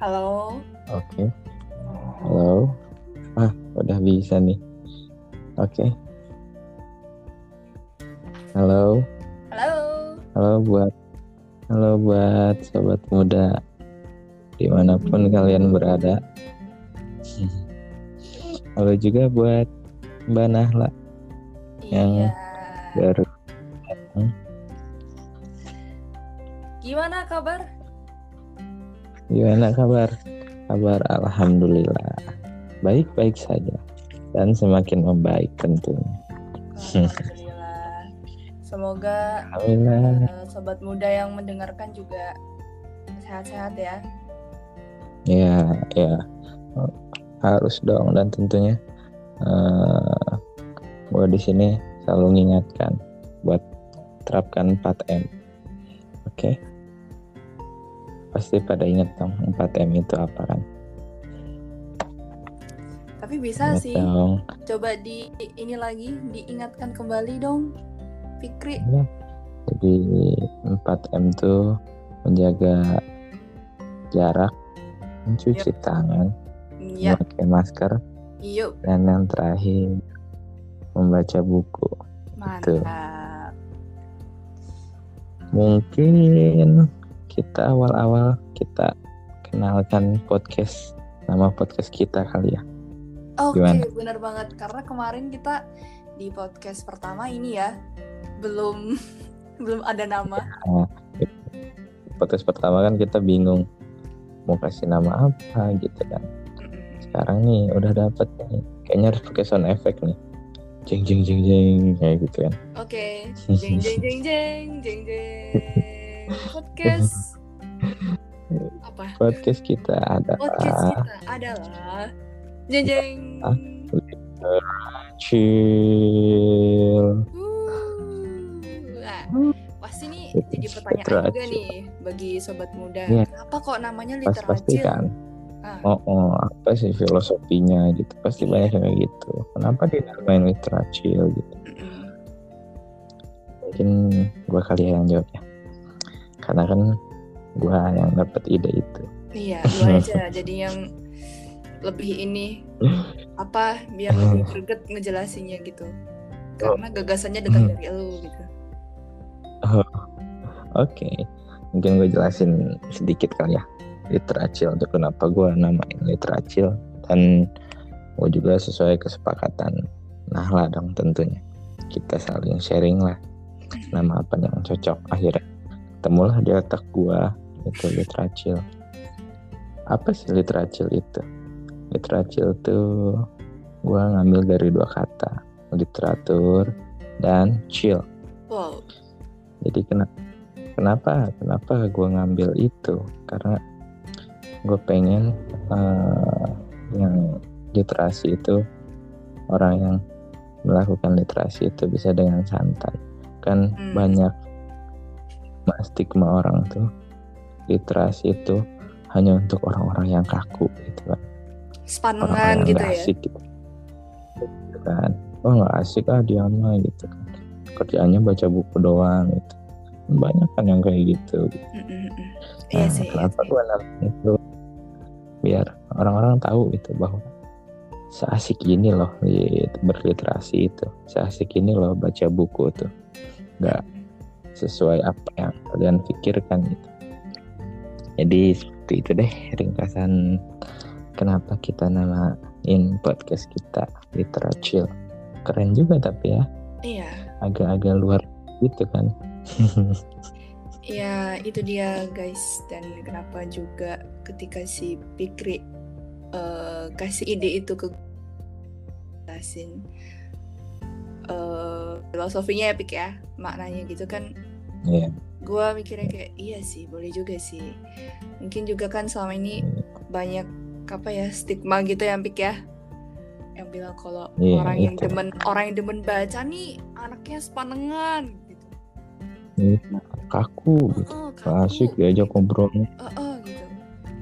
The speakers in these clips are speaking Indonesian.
Halo. Oke. Halo. Ah, udah bisa nih. Oke. Halo. Halo. Halo buat Halo buat sobat muda di mana pun kalian berada. Halo juga buat Mbak Nahla Yang- Iya. baru Gimana kabar? Gimana kabar? Kabar Alhamdulillah. Baik-baik saja. Dan semakin membaik tentunya. Alhamdulillah. Semoga Alhamdulillah. eh, sobat muda yang mendengarkan juga sehat-sehat ya. Ya, ya. Harus dong. Dan tentunya eh Gue di sini selalu mengingatkan Buat terapkan 4M. Oke Pasti pada ingat dong 4M itu apa kan Tapi bisa Ingat sih. dong Coba di ini lagi diingatkan kembali dong. Fikri. Ya. Jadi 4M tuh menjaga jarak, mencuci tangan, Ya, memakai masker, yuk. dan yang terakhir membaca buku. Mantap. Mungkin kita awal-awal kita kenalkan podcast nama podcast kita kali ya. Oke, Gimana? bener banget. Karena kemarin kita di podcast pertama ini ya belum belum ada nama. Podcast pertama kan kita bingung mau kasih nama apa gitu kan. Sekarang nih udah dapet nih. Kayaknya harus pakai sound effect nih. Jeng jeng jeng jeng kayak gitu kan. Oke, jeng jeng jeng jeng jeng jeng podcast apa? Podcast kita ada Podcast kita adalah jeng jeng. Ah. chill. Uh, ah, pasti nih jadi pertanyaan juga Literacil. nih bagi sobat muda. Iya. Kenapa kok namanya Pas pasti literacil? kan. Ah. Oh, oh, apa sih filosofinya gitu? Pasti Iya. banyak yang gitu. Kenapa dinamain literacil gitu? Mungkin gua kali ya yang jawab ya. Karena kan gua yang dapat ide itu. Iya, lu aja jadi yang lebih ini apa biar lebih greget ngejelasinnya gitu. Karena gagasannya datang dari lu gitu. Oke, mungkin gue jelasin sedikit kali ya literacil untuk kenapa gue namain literacil dan gue juga sesuai kesepakatan nah lah dong tentunya kita saling sharing lah nama apa yang cocok akhirnya temulah di otak gue itu literacil apa sih literacil itu? Literacil tuh gue ngambil dari dua kata literatur dan chill. Wow. jadi kenapa kenapa kenapa gue ngambil itu? Karena gue pengen eh, yang literasi itu orang yang melakukan literasi itu bisa dengan santai. Kan Hmm. banyak ma- stigma orang tuh literasi itu hanya untuk orang-orang yang kaku gitu kan Spanengan orang-orang yang gitu ya. asik gitu. Gitu kan. Oh nggak asik ah dia mah gitu kan. Kerjaannya baca buku doang gitu. Banyak kan yang kayak gitu. Mm-mm-mm. Nah, Iya sih. iya kenapa gue namain itu? Biar orang-orang tahu itu bahwa seasik ini loh li- berliterasi itu. Seasik ini loh baca buku tuh. Nggak sesuai apa yang kalian pikirkan gitu jadi seperti itu deh ringkasan kenapa kita namain podcast kita literacil keren juga tapi ya. Iya. agak-agak luar gitu kan. Ya itu dia guys. Dan kenapa juga ketika si Pikri eh, kasih ide itu ke jelasin eh, filosofinya ya Pik ya maknanya gitu kan. Iya. Gue mikirnya kayak iya sih boleh juga sih. Mungkin juga kan selama ini banyak apa ya stigma gitu ya Pik ya. Yang bilang kalau Iya, orang yang itu. demen orang yang demen baca nih anaknya sepanengan gitu. Kaku gitu. Oh, Gak asik diajak ngobrol. Eh, eh, gitu.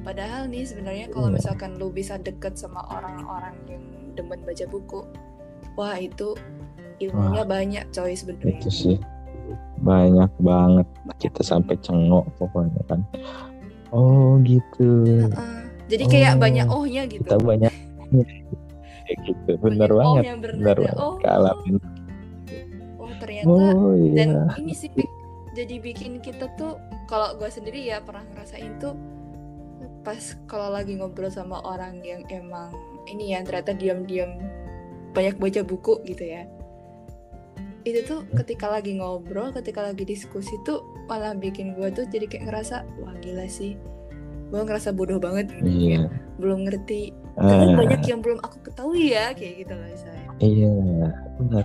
Padahal nih sebenarnya kalau Iya. misalkan lu bisa deket sama orang-orang yang demen baca buku, wah itu ilmunya banyak coy sebenarnya. itu sih banyak banget. Kita sampai cengok pokoknya kan. Oh gitu. Heeh. Jadi kayak Oh, banyak ohnya gitu. kita banyak kayak gitu. Oh banget. bernada banget. oh. kealamin Oh ternyata oh dan iya ini sih jadi bikin kita tuh kalau gue sendiri ya pernah ngerasain tuh pas kalau lagi ngobrol sama orang yang emang ini ya ternyata diam-diam banyak baca buku gitu ya itu tuh Hmm. ketika lagi ngobrol ketika lagi diskusi tuh malah bikin gue tuh jadi kayak ngerasa wah gila sih. Gue ngerasa bodoh banget. Iya. Belum ngerti. Ah, banyak yang belum aku ketahui ya kayak gitu loh saya iya benar.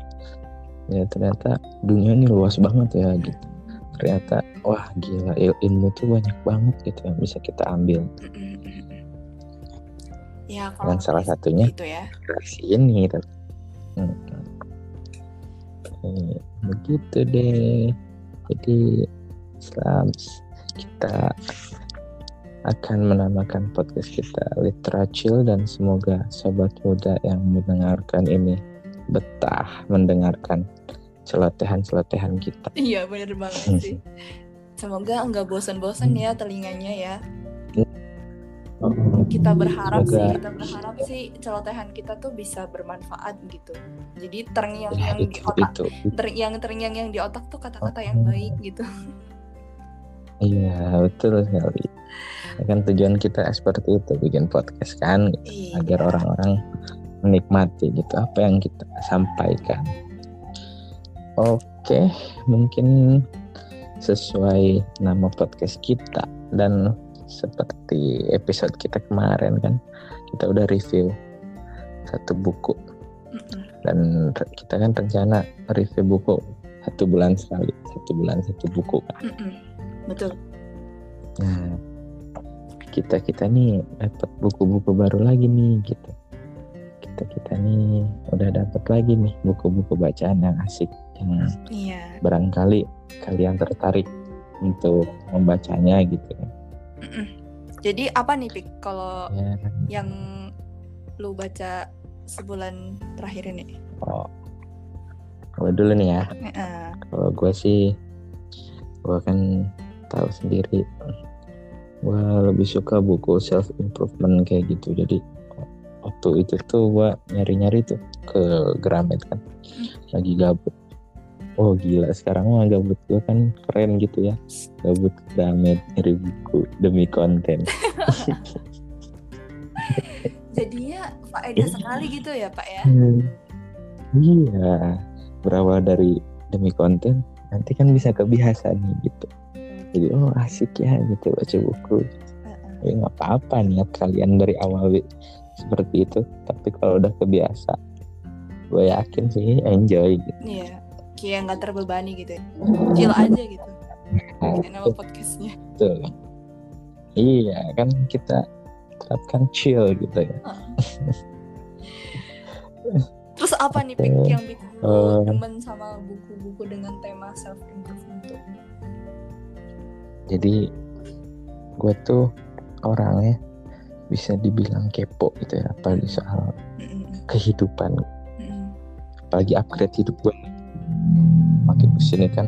Ya ternyata dunia ini luas banget ya gitu. Ternyata wah gila il- ilmu tuh banyak banget gitu yang bisa kita ambil. Ya dan salah satunya itu ya. ini gitu. Hmm. Begitu deh jadi selam kita akan menamakan podcast kita Literature dan semoga sobat muda yang mendengarkan ini betah mendengarkan celotehan-celotehan kita. Iya bener banget sih. Semoga nggak bosan-bosan ya telinganya ya. Kita berharap sih, Semoga kita berharap sih celotehan kita tuh bisa bermanfaat gitu. Jadi terngiang ya, yang di otak, itu, itu. ter- yang terngiang yang di otak tuh kata-kata yang baik gitu. Iya betul sekali. Ya Kan tujuan kita seperti itu bikin podcast kan gitu. Iya. agar orang-orang menikmati gitu apa yang kita sampaikan. Oke, mungkin sesuai nama podcast kita dan seperti episode kita kemarin kan kita udah review satu buku dan kita kan rencana review buku satu bulan sekali satu bulan satu buku kan. Betul. Nah, kita kita nih dapat buku-buku baru lagi nih gitu. Kita kita nih udah dapat lagi nih buku-buku bacaan yang asik yang Iya. barangkali kalian tertarik untuk membacanya gitu. Mm-mm. Jadi apa nih Pik kalau Ya, yang lu baca sebulan terakhir ini? oh. Kalau dulu nih ya, Heeh. kalau gue sih gue kan tahu sendiri gue lebih suka buku self improvement kayak gitu jadi waktu itu tuh gue nyari nyari tuh ke Gramet kan lagi gabut oh gila. Sekarang mah gabut gue kan keren gitu ya. Gabut ke Gramet nyari buku demi konten. Jadinya faedah sekali gitu ya Pak ya? iya. Berawal dari demi konten nanti kan bisa kebiasaan nih gitu. Jadi oh asik ya gitu baca buku. Heeh. ya nggak apa-apa niat kalian dari awal seperti itu. Tapi kalau udah kebiasa gue yakin sih enjoy gitu. Iya, kayak nggak terbebani gitu. ya. Chill aja gitu. Kayak nama podcastnya. Betul. iya kan kita terapkan chill gitu ya Terus apa nih Pik yang bikin lu Eh. demen sama buku-buku dengan tema self improvement tuh? jadi gue tuh orangnya bisa dibilang kepo gitu ya apalagi soal Mm-mm. kehidupan Mm-mm. apalagi upgrade hidup gue makin ke sini kan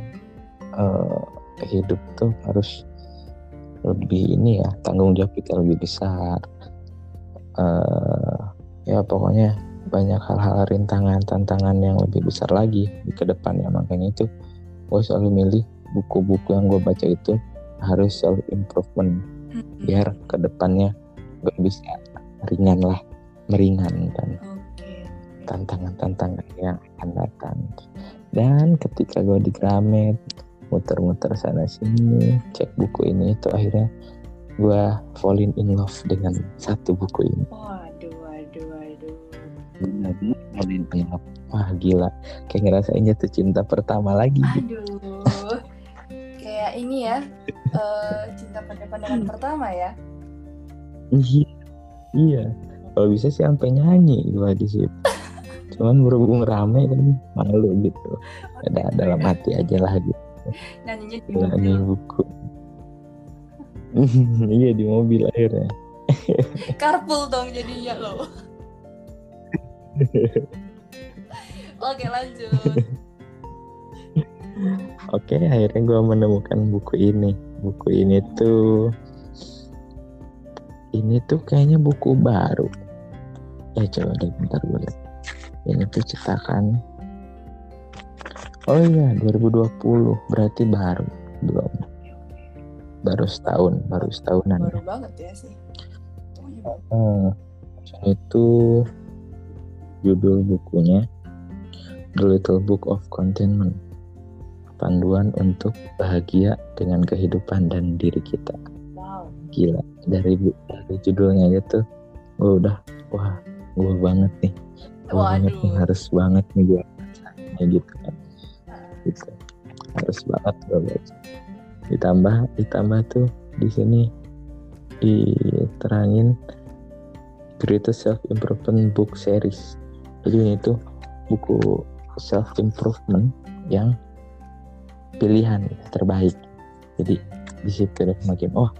eh, hidup tuh harus lebih ini ya tanggung jawab kita lebih besar eh ya pokoknya banyak hal-hal rintangan tantangan yang lebih besar lagi di ke depannya makanya itu gue selalu milih buku-buku yang gue baca itu harus self improvement Mm-mm. biar ke depannya gue bisa ringan lah meringankan Oke. tantangan-tantangan yang akan datang. Dan ketika gue di Gramet, muter-muter sana sini, cek buku ini itu akhirnya gue falling in love dengan satu buku ini. Waduh, waduh, waduh. Benar-benar falling in love. Wah gila, kayak ngerasain jatuh cinta pertama lagi. Aduh. Kayak ini ya, eh, cinta pada pandangan pertama ya. Iya, iya. Kalau bisa sih sampai nyanyi gue di situ. Cuman berhubung rame kan malu gitu. Ada dalam hati aja lah gitu. Nyanyinya di mobil. buku. iya di mobil akhirnya. Carpool dong jadinya loh. Oke lanjut. Oke, akhirnya gue menemukan buku ini. Buku ini tuh ini tuh kayaknya buku baru ya coba deh bentar gue lihat ini tuh cetakan oh iya 2020 berarti baru. Belum. Baru setahun. Baru setahunan. Baru banget ya sih. Hmm, itu judul bukunya The Little Book of Contentment. Panduan untuk bahagia dengan kehidupan dan diri kita. Wow. Gila. Dari dari judulnya aja tuh gue udah wah gue banget nih banget nih harus banget nih gue bacanya gitu kan. Gitu. Harus banget gue baca ditambah ditambah tuh di sini diterangin Greatest Self Improvement Book Series. Jadi ini tuh buku self improvement yang pilihan terbaik. Jadi di situ makin oh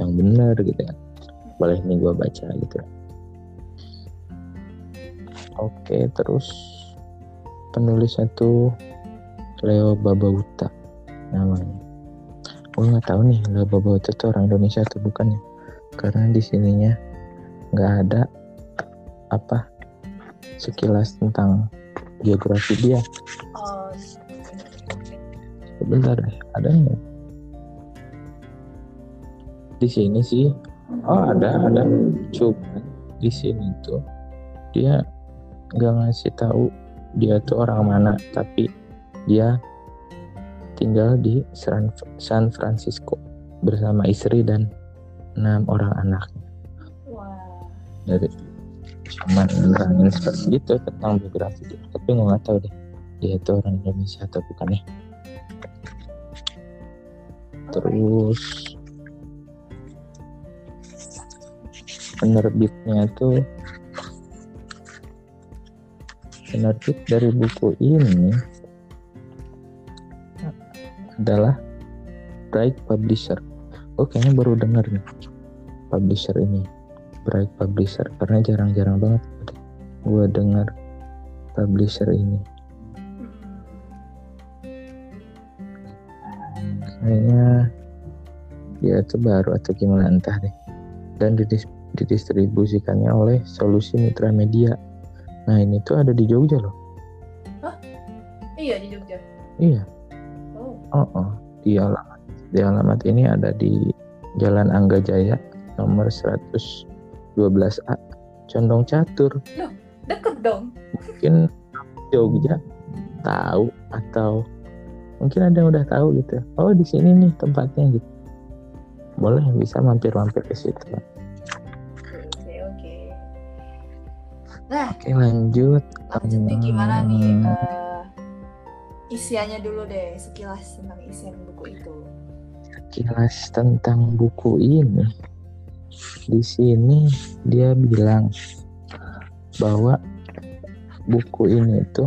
yang benar gitu kan. Boleh nih gue baca gitu oke terus penulisnya tuh Leo Babauta namanya. Gue nggak tahu nih Leo Babauta tuh orang Indonesia atau bukan ya? Karena di sininya nggak ada apa sekilas tentang geografi dia. Sebentar deh ada nggak? Di sini sih. Oh ada ada. Cuma di sini tuh dia nggak ngasih tahu dia tuh orang mana tapi dia tinggal di San, Francisco bersama istri dan enam orang anaknya. Wah. Dari cuman nerangin seperti itu tentang biografi dia. Tapi gue nggak tahu deh dia itu orang Indonesia atau bukan ya. Terus penerbitnya tuh penerbit dari buku ini adalah Bright Publisher. Oh kayaknya baru dengar nih publisher ini Bright Publisher karena jarang-jarang banget gue dengar publisher ini. Kayaknya dia itu baru atau gimana entah deh. Dan didis- didistribusikannya oleh Solusi Mitra Media. Nah ini tuh ada di Jogja loh. iya di Jogja Iya. oh Oh, oh. di alamat di alamat ini ada di Jalan Angga Jaya nomor 112A Condong Catur. deket dong Mungkin Jogja tahu atau mungkin ada yang udah tahu gitu. Oh, di sini nih tempatnya gitu. Boleh bisa mampir-mampir ke situ. Nah Oke, lanjut. lanjutnya gimana nih eh, isiannya dulu deh sekilas tentang isian buku itu Kilas tentang buku ini. Di sini dia bilang bahwa buku ini itu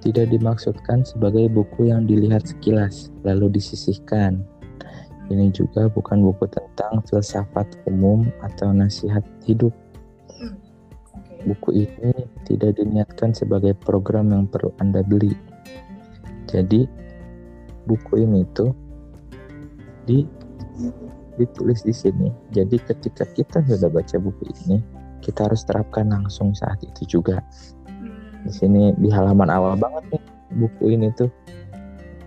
tidak dimaksudkan sebagai buku yang dilihat sekilas lalu disisihkan. Ini juga bukan buku tentang filsafat umum atau nasihat hidup. Buku ini tidak diniatkan sebagai program yang perlu Anda beli. Jadi buku ini tuh di ditulis di sini. Jadi ketika kita sudah baca buku ini, kita harus terapkan langsung saat itu juga. Hmm, Di sini di halaman awal banget nih buku ini tuh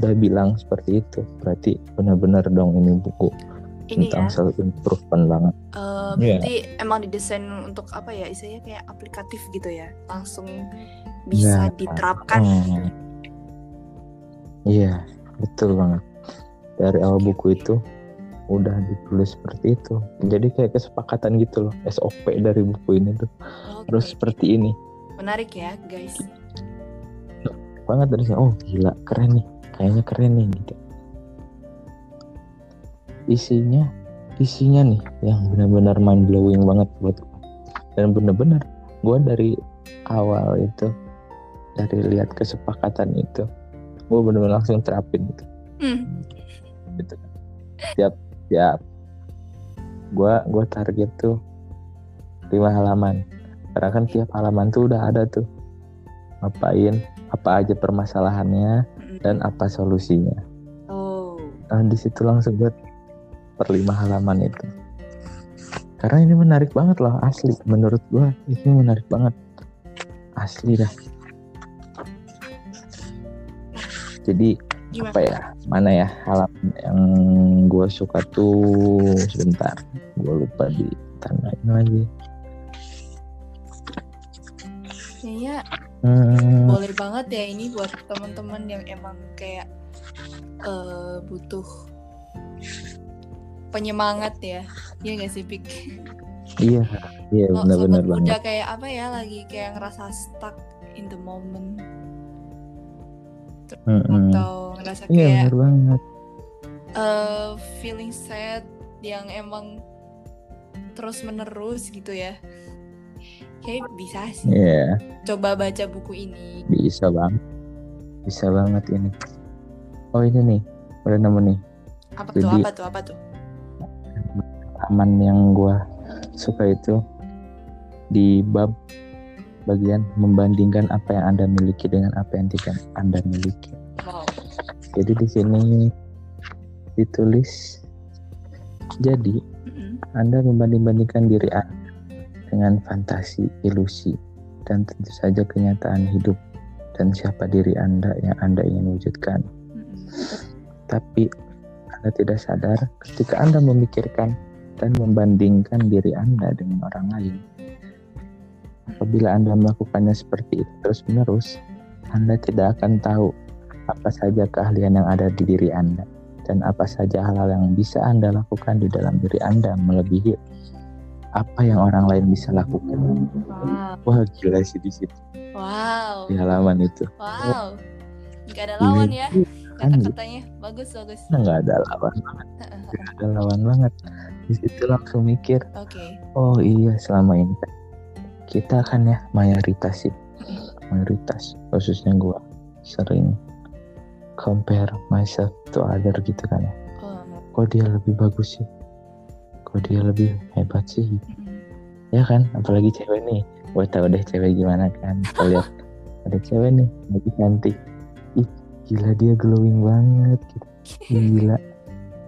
udah bilang seperti itu. Berarti benar-benar dong ini buku ini tentang ya self improvement banget. Iya. berarti emang didesain untuk apa ya istilahnya kayak aplikatif gitu ya langsung bisa Ya. diterapkan Hmm. gitu. Iya, betul banget. Dari awal buku itu udah ditulis seperti itu. Jadi kayak kesepakatan gitu loh, SOP dari buku ini tuh Oke. harus seperti ini. menarik ya guys Banget dari sini, oh gila, keren nih. Kayaknya keren nih gitu. Isinya, isinya nih yang benar-benar mind blowing banget buat gue. Dan bener-bener gue dari awal itu dari lihat kesepakatan itu gue bener-bener langsung terapin gitu Hmm, gitu. Siap, siap. Gua gua target tuh lima halaman. Karena kan tiap halaman tuh udah ada tuh ngapain, apa aja permasalahannya hmm. dan apa solusinya. oh Nah di situ langsung buat per lima halaman itu. karena ini menarik banget loh asli. Menurut gua ini menarik banget. Asli dah. Jadi Gimana? apa ya? Mana ya? Halaman yang gue suka tuh sebentar. Gue lupa di tandain lagi. Kayaknya hmm, boleh banget ya ini buat teman-teman yang emang kayak eh, butuh penyemangat ya. Iya gak sih, Pik? iya iya benar-benar banget muda kayak apa ya lagi kayak ngerasa stuck in the moment Mm-mm. atau ngerasa iya kayak benar banget eh, feeling sad yang emang terus menerus gitu ya. Kayak bisa sih. iya Coba baca buku ini. bisa banget bisa banget ini oh ini nih udah nemu nih Apa tuh? Jadi- Apa tuh? Apa tuh? Halaman yang gue suka itu di bab bagian membandingkan apa yang anda miliki dengan apa yang tidak anda miliki. Wow. jadi di sini ditulis jadi anda membanding-bandingkan diri anda dengan fantasi ilusi dan tentu saja kenyataan hidup dan siapa diri anda yang anda ingin wujudkan. Tapi anda tidak sadar ketika anda memikirkan dan membandingkan diri anda dengan orang lain apabila anda melakukannya seperti itu terus-menerus anda tidak akan tahu apa saja keahlian yang ada di diri anda dan apa saja hal-hal yang bisa anda lakukan di dalam diri anda melebihi apa yang orang lain bisa lakukan Wow. wah gila sih di situ Wow. di halaman itu Wow. Gak ada lawan ya kan kata-katanya. Bagus bagus. nggak ada lawan nggak ada lawan banget di situ langsung mikir Oke. oh iya selama ini kita kan ya mayoritas sih. Mayoritas khususnya gua sering compare myself to other gitu kan ya. Oh. kok dia lebih bagus sih? Kok dia lebih hebat sih? Mm-mm. ya kan? Apalagi cewek nih. Gue tau deh cewek gimana kan. Kalau lihat ada cewek nih lagi cantik. Ih gila dia glowing banget gitu. Gila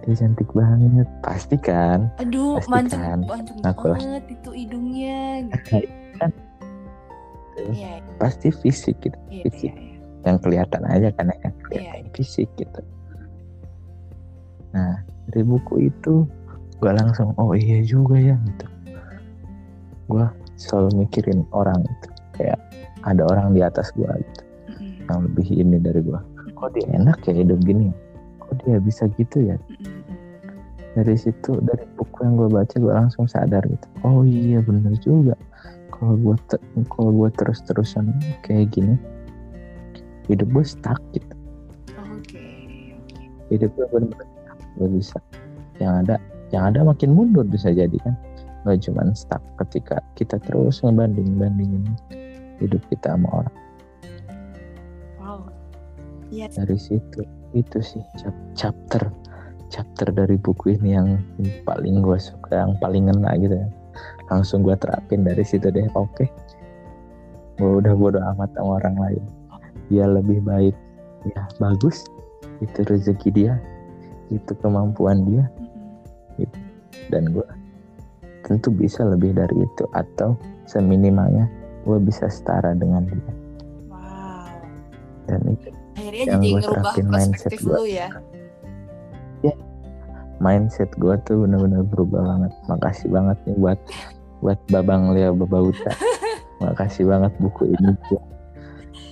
dia cantik banget pasti kan Aduh, Pasti mancung, kan. mancung Aku lah. banget itu hidungnya. Gitu. kan Iya, pasti fisik gitu iya, Fisik. iya, iya. yang kelihatan aja kan yang Iya. kelihatan fisik gitu nah dari buku itu gue langsung oh iya juga ya gitu gue selalu mikirin orang itu kayak ada orang di atas gue gitu yang lebih ini dari gue kok dia enak ya hidup gini kok dia bisa gitu ya. Dari situ dari buku yang gue baca gue langsung sadar gitu oh iya bener juga kalau gue te- kalau gue terus terusan kayak gini hidup gue stuck gitu Oke. oke. hidup gue bener-bener gak bisa yang ada yang ada makin mundur bisa jadi kan nggak cuma stuck ketika kita terus ngebanding bandingin hidup kita sama orang Wow. Iya. dari situ itu sih chap- chapter chapter dari buku ini yang paling gue suka yang paling ngena gitu ya langsung gue terapin dari situ deh oke gue udah bodo amat sama orang lain dia lebih baik ya bagus itu rezeki dia itu kemampuan dia Mm-mm. dan gue tentu bisa lebih dari itu atau seminimalnya gue bisa setara dengan dia Wow. dan itu Akhirnya Yang jadi ngerubah perspektif gua. lu ya. Mindset gue tuh bener-bener berubah banget makasih banget nih buat buat babang Leo Babauta makasih banget buku ini gua.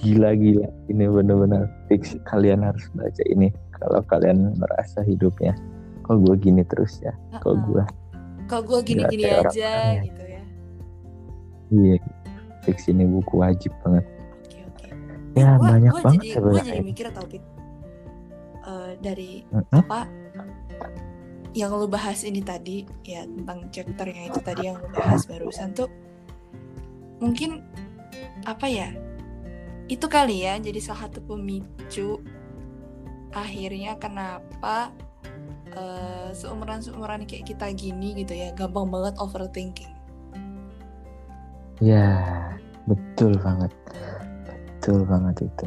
gila gila ini bener-bener fix kalian harus baca ini kalau kalian merasa hidupnya kok gue gini terus ya kok gue Kok gue gini-gini aja ya. gitu ya. iya fix ini buku wajib banget ya Gua- banyak gua banget jadi, Gue sebenarnya jadi mikir tau Pit. Eh, dari Mm-mm. apa yang lu bahas ini tadi ya tentang chapter yang itu tadi yang lu bahas barusan tuh mungkin apa ya itu kali ya jadi salah satu pemicu akhirnya kenapa eh, seumuran seumuran kayak kita gini gitu ya gampang banget overthinking. Ya betul banget. Betul banget itu.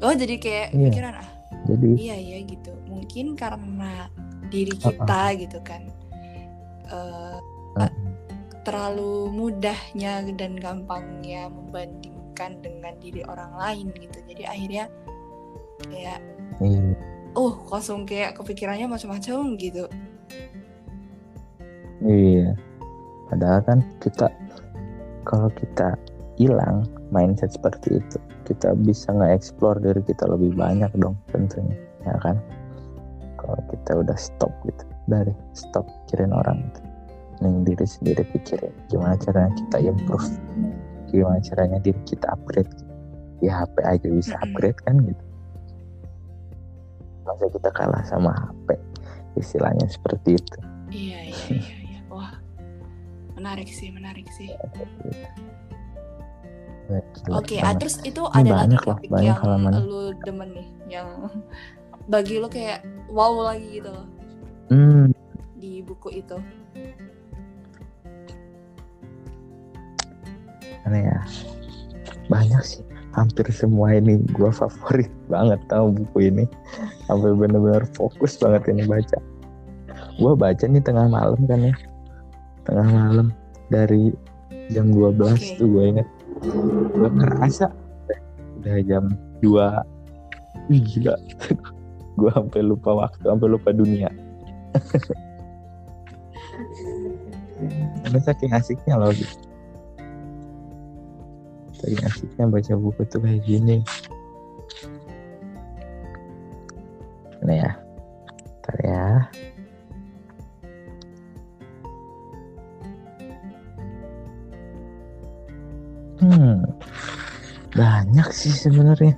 Oh jadi kayak Iya. pikiran ah jadi iya ya gitu. Mungkin karena diri kita gitu kan eh, Mm-mm. terlalu mudahnya dan gampangnya membandingkan dengan diri orang lain gitu jadi akhirnya kayak Iya. oh kosong kayak kepikirannya macam-macam gitu Iya. Padahal kan kita kalau kita hilang mindset seperti itu, kita bisa nge-explore diri kita lebih banyak dong tentunya, ya kan? Kalau kita udah stop gitu, dari stop pikirin orang itu. Yang diri sendiri pikirin gimana caranya kita improve, gimana caranya diri kita upgrade. Ya HP aja bisa upgrade kan gitu. Masa kita kalah sama HP, istilahnya seperti itu. iya iya iya iya wah menarik sih menarik sih Ya, gila Oke, ah, banget. terus itu ada lagi banyak loh, topik banyak yang halamannya. lu demen nih, yang bagi lu kayak wow lagi gitu loh. Hmm, di buku itu. mana ya? Banyak sih. Hampir semua ini gua favorit banget tau buku ini. Sampai bener-bener fokus banget ini baca. Gua baca nih tengah malam kan ya. Tengah malam dari jam 12 Oke. tuh gue inget gak ngerasa udah jam 2 Ih, gila gue sampai lupa waktu sampai lupa dunia. Karena saking asiknya loh gitu saking asiknya baca buku tuh kayak gini. Ini ya. Ntar ya. Hmm. Banyak sih sebenarnya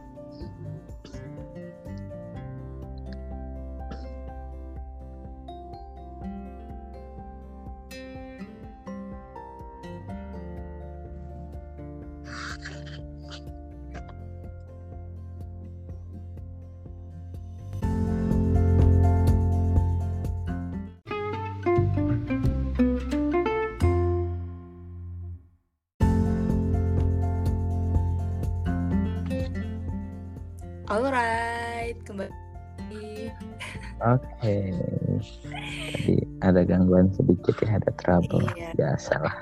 ada gangguan sedikit ya, ada trouble. Iya. Biasa lah.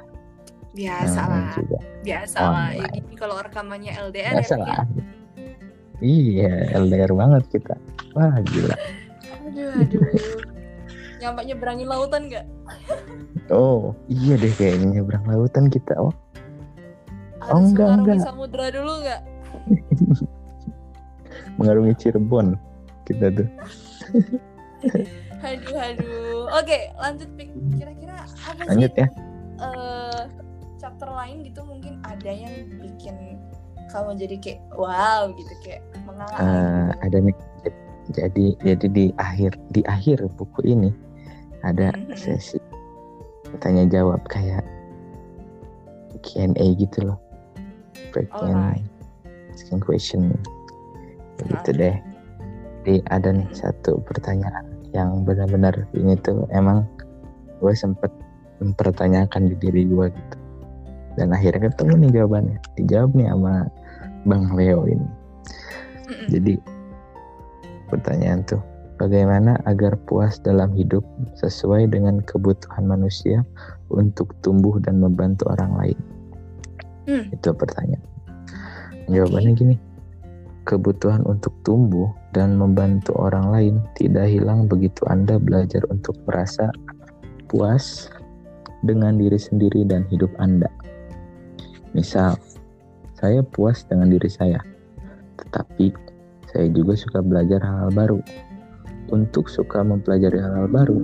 Biasa namanya lah, juga. biasa lah. Ya, Online. gini kalau rekamannya LDR ya. lah. Iya, LDR banget kita. Wah, gila. Aduh, aduh. Nyampe nyeberangin lautan nggak? Oh, iya deh kayaknya nyebrang lautan kita. Oh, Harus Oh, enggak, mengarungi enggak. samudra dulu nggak? mengarungi Cirebon kita tuh. Aduh, aduh. Oke, lanjut Pik. Kira-kira apa sih Lanjut ya. eh, chapter lain gitu mungkin ada yang bikin kamu jadi kayak wow gitu kayak menganga Eh, ada nih. Jadi jadi di akhir di akhir buku ini ada Mhm. sesi tanya jawab kayak Q&A gitu loh. Breaking asking question. Begitu deh. Jadi ada nih satu pertanyaan yang benar-benar ini tuh emang gue sempet mempertanyakan di diri gue gitu. Dan akhirnya ketemu nih jawabannya. Dijawab nih sama Bang Leo ini. Mm-mm. Jadi pertanyaan tuh bagaimana agar puas dalam hidup sesuai dengan kebutuhan manusia untuk tumbuh dan membantu orang lain? Hmm. Itu pertanyaan. Jawabannya gini. Kebutuhan untuk tumbuh dan membantu orang lain tidak hilang begitu Anda belajar untuk merasa puas dengan diri sendiri dan hidup Anda. Misal, saya puas dengan diri saya, tetapi saya juga suka belajar hal-hal baru. Untuk suka mempelajari hal-hal baru,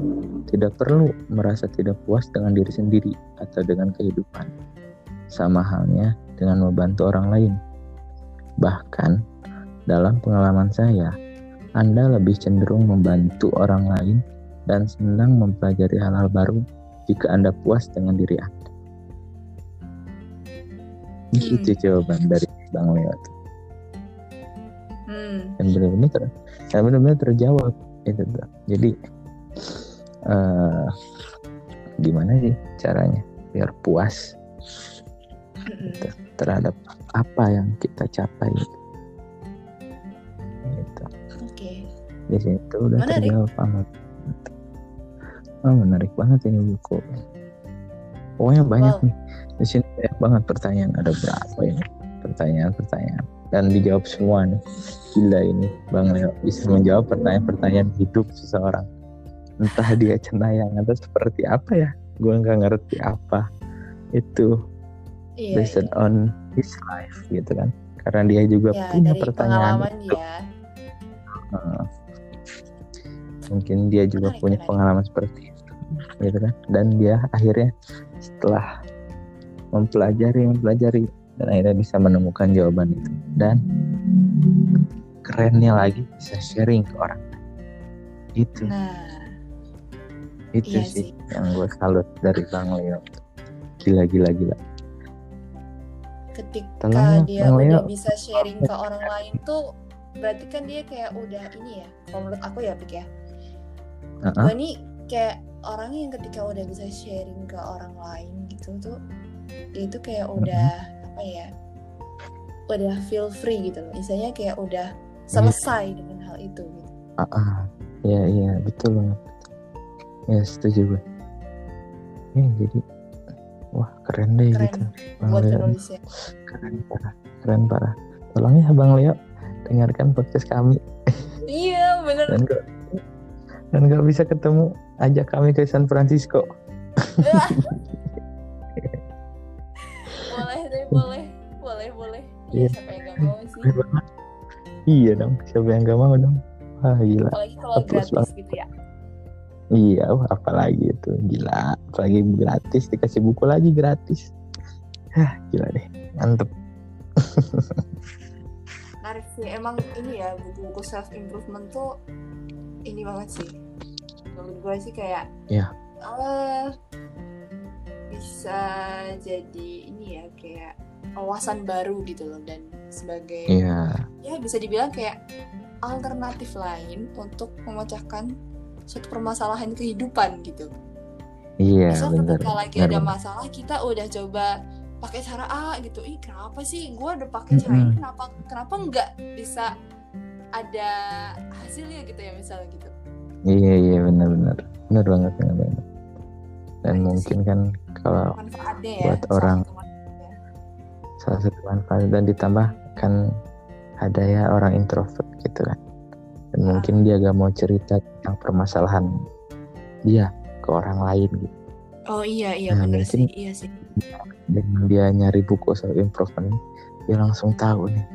tidak perlu merasa tidak puas dengan diri sendiri atau dengan kehidupan. Sama halnya dengan membantu orang lain. Bahkan, dalam pengalaman saya, Anda lebih cenderung membantu orang lain dan senang mempelajari hal-hal baru jika Anda puas dengan diri Anda. Hmm. Itu jawaban dari Bang Leo. Hmm. dan benar-benar ter, dan benar-benar terjawab itu tuh. Jadi eh gimana sih caranya biar puas gitu, terhadap apa yang kita capai gitu. Oke. Di situ udah Menarik. terjawab banget. Oh, menarik banget ini buku. pokoknya banyak Wow. nih di sini banyak banget pertanyaan ada berapa ini pertanyaan-pertanyaan dan dijawab semua nih gila ini bang Leo bisa menjawab pertanyaan-pertanyaan hidup seseorang entah dia cenayang atau seperti apa ya gue nggak ngerti apa itu Iya, based iya. on his life gitu kan karena dia juga Ya, punya pertanyaan pengalaman ya. Mungkin dia juga Menarik, punya menarik. pengalaman seperti itu gitu kan? Dan dia akhirnya setelah mempelajari mempelajari dan akhirnya bisa menemukan jawaban itu. Dan kerennya lagi bisa sharing ke orang. Itu Nah, itu iya sih sih. yang gue salut dari bang Leo. Gila gila gila. Ketika ya, dia Bang Leo. udah bisa sharing ke orang lain tuh berarti kan dia kayak udah ini ya kalau menurut aku ya Pik ya. Heeh. gue nih kayak orang yang ketika udah bisa sharing ke orang lain gitu tuh dia itu kayak udah apa ya udah feel free gitu loh. Misalnya kayak udah selesai dengan hal itu gitu. Ah, ah. iya iya betul banget. Ya setuju gue ya jadi wah keren deh Keren. gitu. bang buat Leo keren parah keren parah. Tolong ya bang Leo dengarkan podcast kami. Iya bener. Dan gak dan gak bisa ketemu ajak kami ke San Francisco. Boleh deh boleh. Boleh boleh. Iya. iya. siapa yang gak mau sih? Iya dong siapa yang gak mau dong? Wah gila. Apalagi kalau gratis banget. gitu ya. Iya apalagi itu. Gila apalagi gratis. Dikasih buku lagi gratis. Hah, gila deh. Mantep menarik sih. Emang ini ya buku-buku self improvement tuh ini banget sih. Menurut gue sih kayak Iya. eh, bisa jadi ini ya kayak wawasan baru gitu loh dan sebagai iya. ya bisa dibilang kayak alternatif lain untuk memecahkan suatu permasalahan kehidupan gitu. iya Misal bener ketika lagi bener ada masalah kita udah coba pakai cara A gitu. Ih kenapa sih gue udah pakai cara ini kenapa kenapa nggak bisa ada hasilnya gitu ya misalnya gitu. iya iya benar benar benar banget benar banget dan Nah, mungkin kan kalau ya. Buat orang. salah satu manfaat dan ditambah kan ada ya orang introvert gitu kan dan Ah. mungkin dia gak mau cerita tentang permasalahan dia ke orang lain gitu Oh iya iya Nah, mungkin- sih iya sih. dengan dia nyari buku self improvement dia langsung tahu nih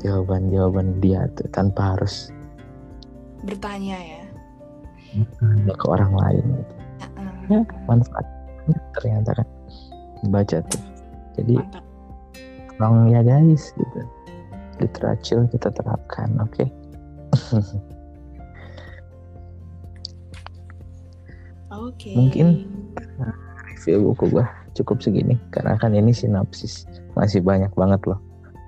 jawaban jawaban dia tuh tanpa harus Bertanya ya. ke orang lain gitu. Heeh. Ya. manfaat ternyata kan baca tuh jadi Mantap. tolong ya guys gitu literature kita terapkan oke Oke. Mungkin- review buku gua cukup segini karena kan ini sinopsis. Masih banyak banget loh.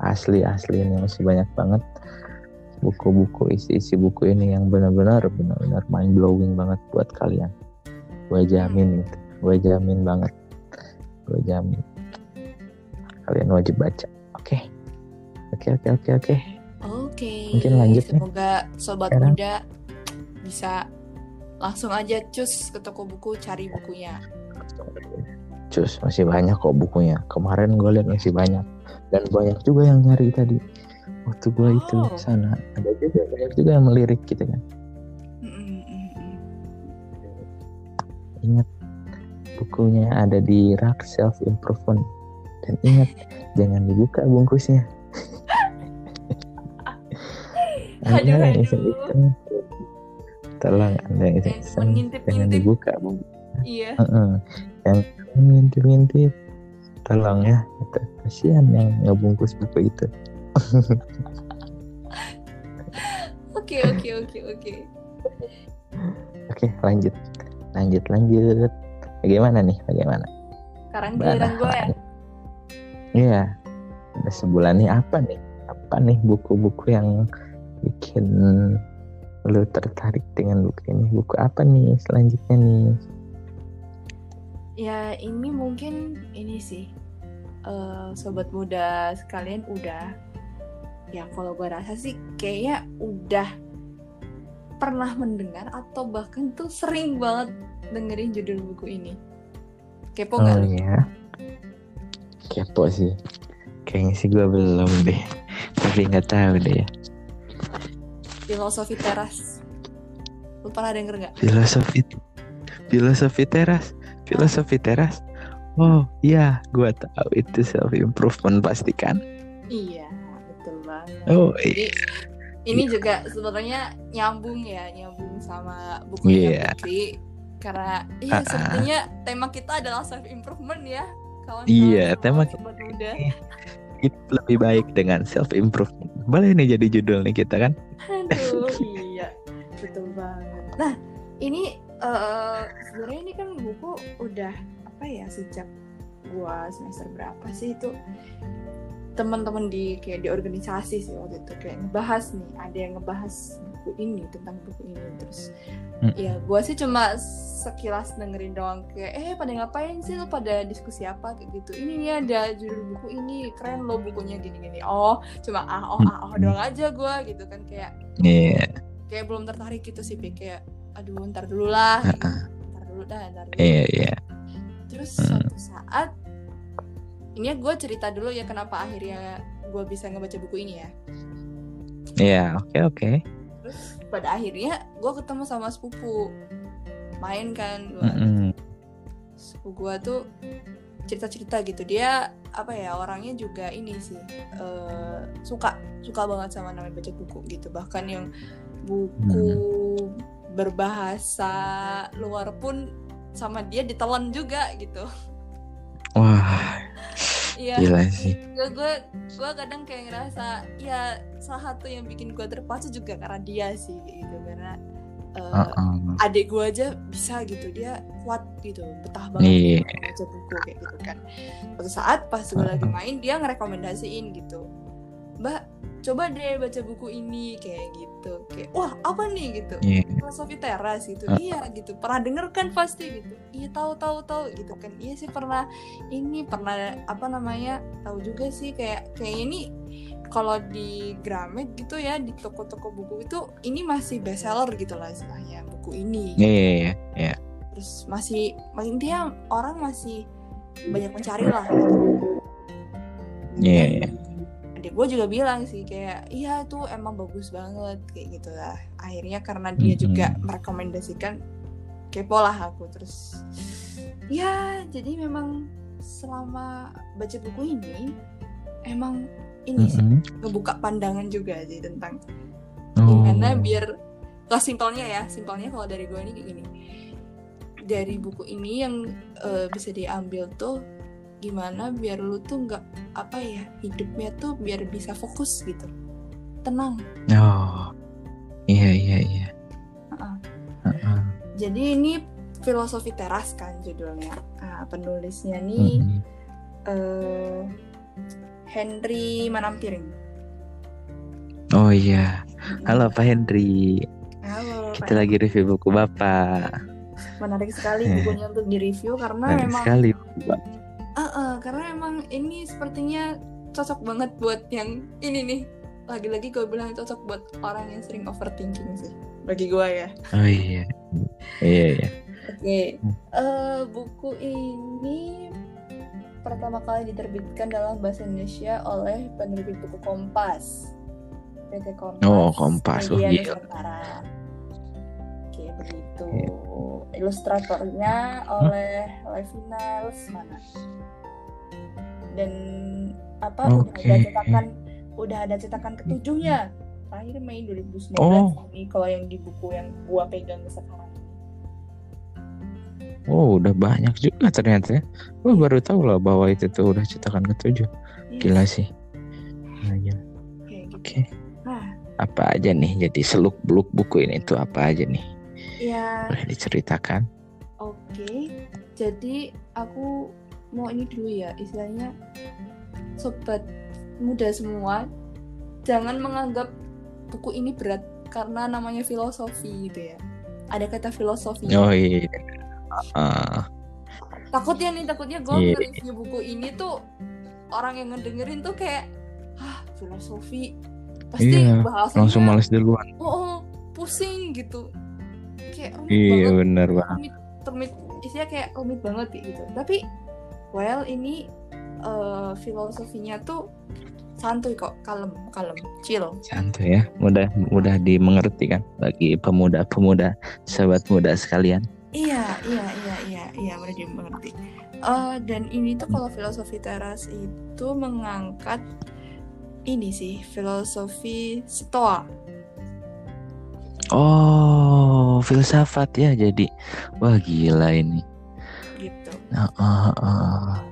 Asli asli ini masih banyak banget. Buku-buku isi-isi buku ini yang benar-benar benar-benar mind blowing banget buat kalian. Gue jamin itu. Gue jamin banget. Gue jamin. Kalian wajib baca. Oke. Oke oke oke oke. Oke. Mungkin lanjut nih. Semoga sobat Sekarang. muda bisa langsung aja cus ke toko buku cari bukunya. Cus masih banyak kok bukunya kemarin gue lihat masih banyak dan banyak juga yang nyari tadi waktu gue itu Oh. sana ada juga banyak juga yang melirik gitu kan Mm, mm, mm, mm. ingat bukunya ada di rak self improvement dan ingat jangan dibuka bungkusnya Aduh, aduh. Tolong anda mengintip-ngintip. jangan dibuka bungkus Iya. Heeh. yang ngintip-ngintip tolong ya kasihan yang ngebungkus buku itu Oke oke oke oke. oke lanjut lanjut lanjut bagaimana nih bagaimana Sekarang giliran gue ya. Iya. Udah sebulan nih apa nih? Apa nih buku-buku yang bikin lu tertarik dengan buku ini? Buku apa nih selanjutnya nih? Ya ini mungkin ini sih eh, sobat muda sekalian udah ya kalau gue rasa sih kayaknya udah pernah mendengar atau bahkan tuh sering banget dengerin judul buku ini. Kepo nggak Oh iya. Kepo sih. Kayaknya sih gue belum deh. Tapi nggak tahu deh ya. Filosofi teras. Lu pernah denger nggak? Filosofi filosofi teras. Filosofi teras. Oh iya, gue tahu itu self improvement pasti kan. Iya, betul banget. Oh Jadi iya. ini juga sebenarnya nyambung ya, nyambung sama bukunya Iya. Putri. Karena iya Ah, ah. sepertinya tema kita adalah self improvement ya. Kawan-kawan Iya, tema muda. Itu lebih baik dengan self improvement. Boleh nih jadi judul nih kita kan? Aduh, iya, betul banget. Nah, ini eh sebenarnya ini kan buku udah apa ya sejak gua semester berapa sih itu teman-teman di kayak di organisasi sih waktu itu kayak ngebahas nih, ada yang ngebahas buku ini tentang buku ini terus Hmm. ya gua sih cuma sekilas dengerin doang kayak eh pada ngapain sih lo pada diskusi apa kayak gitu ini nih ada judul buku ini keren lo bukunya gini-gini oh cuma ah oh ah oh doang aja gua gitu kan kayak Iya. kayak belum tertarik gitu sih kayak aduh ntar dulu lah gitu. Ntar dulu dah ntar dulu Iya iya. terus Hmm. suatu saat ini gue cerita dulu ya kenapa akhirnya gue bisa ngebaca buku ini ya Iya oke oke. Terus pada akhirnya gue ketemu sama sepupu. Main kan gua. Mm-mm. sepupu gue tuh cerita-cerita gitu. Dia apa ya orangnya juga ini sih eh, suka suka banget sama namanya baca buku gitu. Bahkan yang buku berbahasa luar pun sama dia ditelan juga gitu. Wah iya gila sih. gue gue gue kadang kayak ngerasa ya salah satu yang bikin gue terpacu juga karena dia sih gitu karena eh, Uh-uh. adik gue aja bisa gitu dia kuat gitu betah banget Iya. gitu baca buku kayak gitu kan suatu saat pas gue lagi main dia ngerekomendasiin gitu mbak coba deh baca buku ini kayak gitu kayak wah apa nih gitu Iya. filosofi teras gitu Ah. iya gitu pernah denger kan pasti gitu iya tahu tahu tahu gitu kan iya sih pernah ini pernah apa namanya tahu juga sih kayak kayak ini kalau di Gramet gitu ya di toko-toko buku itu ini masih bestseller gitu lah istilahnya buku ini Iya iya iya. iya. terus masih intinya orang masih banyak mencari lah Iya, Dan iya. Adik gue juga bilang sih kayak iya tuh emang bagus banget kayak gitu lah akhirnya karena dia Mhm. juga merekomendasikan kepo lah aku terus ya jadi memang selama baca buku ini emang ini sih Mm-mm. ngebuka pandangan juga sih tentang Oh. gimana biar kalau simpelnya ya simpelnya kalau dari gue ini kayak gini dari buku ini yang eh, bisa diambil tuh gimana biar lu tuh nggak apa ya hidupnya tuh biar bisa fokus gitu tenang Oh. Iya iya iya. Heeh. Heeh. jadi ini filosofi teras kan judulnya nah, penulisnya nih Mm-mm. eh, Henry Manampiring Oh iya. Halo Pak Henry. halo Kita Pak. lagi review buku Bapak. menarik sekali bukunya untuk direview karena Baik memang sekali. Ah, ah, karena emang ini sepertinya cocok banget buat yang ini nih. Lagi-lagi gue bilang cocok buat orang yang sering overthinking sih. Bagi gue ya. Oh iya. Iya iya. Oke. Eh, buku ini pertama kali diterbitkan dalam bahasa Indonesia oleh penerbit buku Kompas. PT Kompas. Oh, Kompas. Oh, Media gila. Nusantara. Oke, begitu. Ilustratornya oleh Levina Lesmana. Dan apa udah Oke. ada cetakan udah ada cetakan ketujuhnya. Terakhir Mei 2019 Oh. ini kalau yang di buku yang gua pegang sekarang. Oh udah banyak juga ternyata ya. Gue baru tahu loh bahwa itu tuh udah cetakan ketujuh. Gila sih. Gila, gila. Kayak gitu. Oke. Nah, Apa aja nih jadi seluk beluk buku ini tuh apa aja nih? Ya Boleh diceritakan? oke. Jadi aku mau ini dulu ya, istilahnya sobat muda semua, jangan menganggap buku ini berat karena namanya filosofi gitu ya. Ada kata filosofi. Oh iya. Ah, Takutnya nih, takutnya gue Iya. nge-review buku ini tuh orang yang ngedengerin tuh kayak, ah filosofi pasti Iya, bahasanya langsung males duluan. oh, oh, pusing gitu kayak rumit Iya banget. bener banget. rumit rumit isinya kayak rumit banget gitu. Tapi well ini uh, filosofinya tuh santuy kok kalem kalem chill. Santuy ya mudah mudah dimengerti kan bagi pemuda-pemuda sahabat muda sekalian. Iya iya iya iya iya mudah dimengerti. Uh, dan ini tuh kalau filosofi teras itu mengangkat ini sih filosofi stoa oh filsafat ya jadi wah gila ini gitu uh, uh, uh.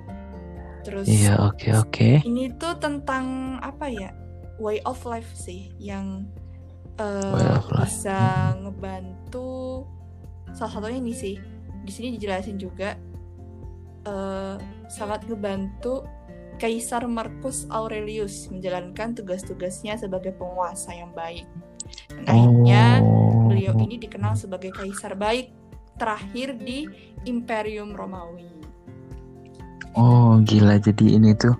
Terus Iya, oke okay, oke. Okay. Ini tuh tentang apa ya? Way of life sih yang uh, bisa ngebantu salah satunya ini sih. Di sini dijelasin juga uh, sangat ngebantu Kaisar Marcus Aurelius menjalankan tugas-tugasnya sebagai penguasa yang baik. Dan akhirnya oh. beliau ini dikenal sebagai kaisar baik terakhir di Imperium Romawi. Oh gila jadi ini tuh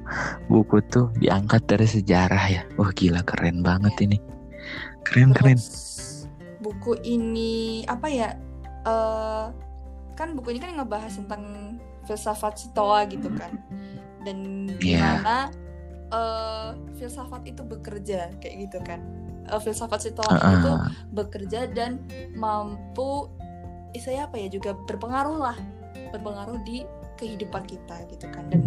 buku tuh diangkat dari sejarah ya. Wah gila keren banget ya. ini. Keren Terus, keren. Buku ini apa ya? Uh, kan buku ini kan ngebahas tentang filsafat Stoa gitu kan. Dan iya. gimana yeah. uh, filsafat itu bekerja kayak gitu kan. Uh, filsafat Stoa uh -uh. itu bekerja dan mampu saya apa ya juga berpengaruh lah berpengaruh di kehidupan kita gitu kan dan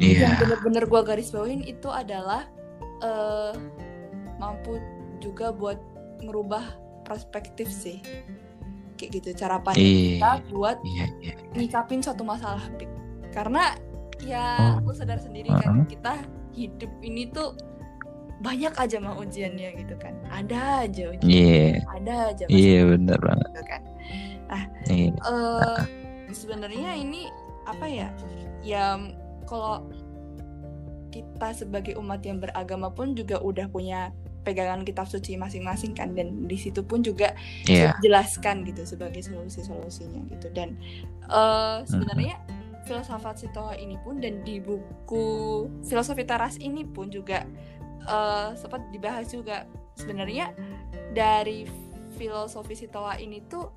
yeah. yang bener-bener gue garis bawain itu adalah uh, mampu juga buat merubah perspektif sih kayak gitu cara pandang yeah. kita buat yeah, yeah. nyikapin suatu masalah karena ya oh. aku sadar sendiri uh -huh. kan kita hidup ini tuh banyak aja mah ujiannya gitu kan ada aja ujian yeah. ada aja iya yeah, benar banget gitu kan nah yeah. uh, sebenarnya ini apa ya ya kalau kita sebagai umat yang beragama pun juga udah punya pegangan kitab suci masing-masing kan dan di situ pun juga yeah. jelaskan gitu sebagai solusi-solusinya gitu dan uh, sebenarnya mm-hmm. filsafat Sitoa ini pun dan di buku filosofi teras ini pun juga uh, sempat dibahas juga sebenarnya dari filosofi Sitoa ini tuh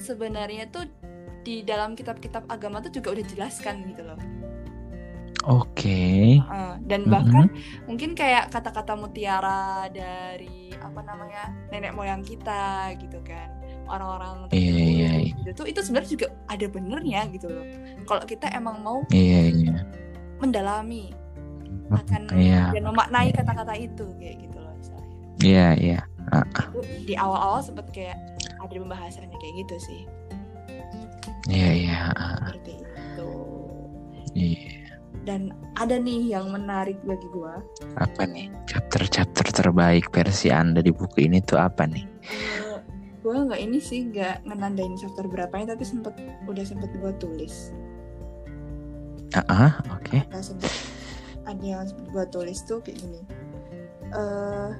sebenarnya tuh di dalam kitab-kitab agama tuh juga udah jelaskan gitu loh. Oke. Okay. Uh, dan bahkan mm-hmm. mungkin kayak kata-kata mutiara dari apa namanya nenek moyang kita gitu kan orang-orang iya, iya. gitu tuh itu sebenarnya juga ada benernya gitu loh. Kalau kita emang mau iya, iya. mendalami akan iya. dan memaknai kata-kata itu kayak gitu loh misalnya. Iya iya. Uh. Di awal-awal sempat kayak ada pembahasannya kayak gitu sih. Iya iya. Seperti itu. Iya. Dan ada nih yang menarik bagi gua. Apa nih? Chapter-chapter terbaik versi Anda di buku ini tuh apa nih? Uh, gua nggak ini sih nggak ngenandain chapter berapanya tapi sempet udah sempet gua tulis. Ah, uh -uh, oke. Okay. Sempet ada yang gua tulis tuh kayak gini. Uh,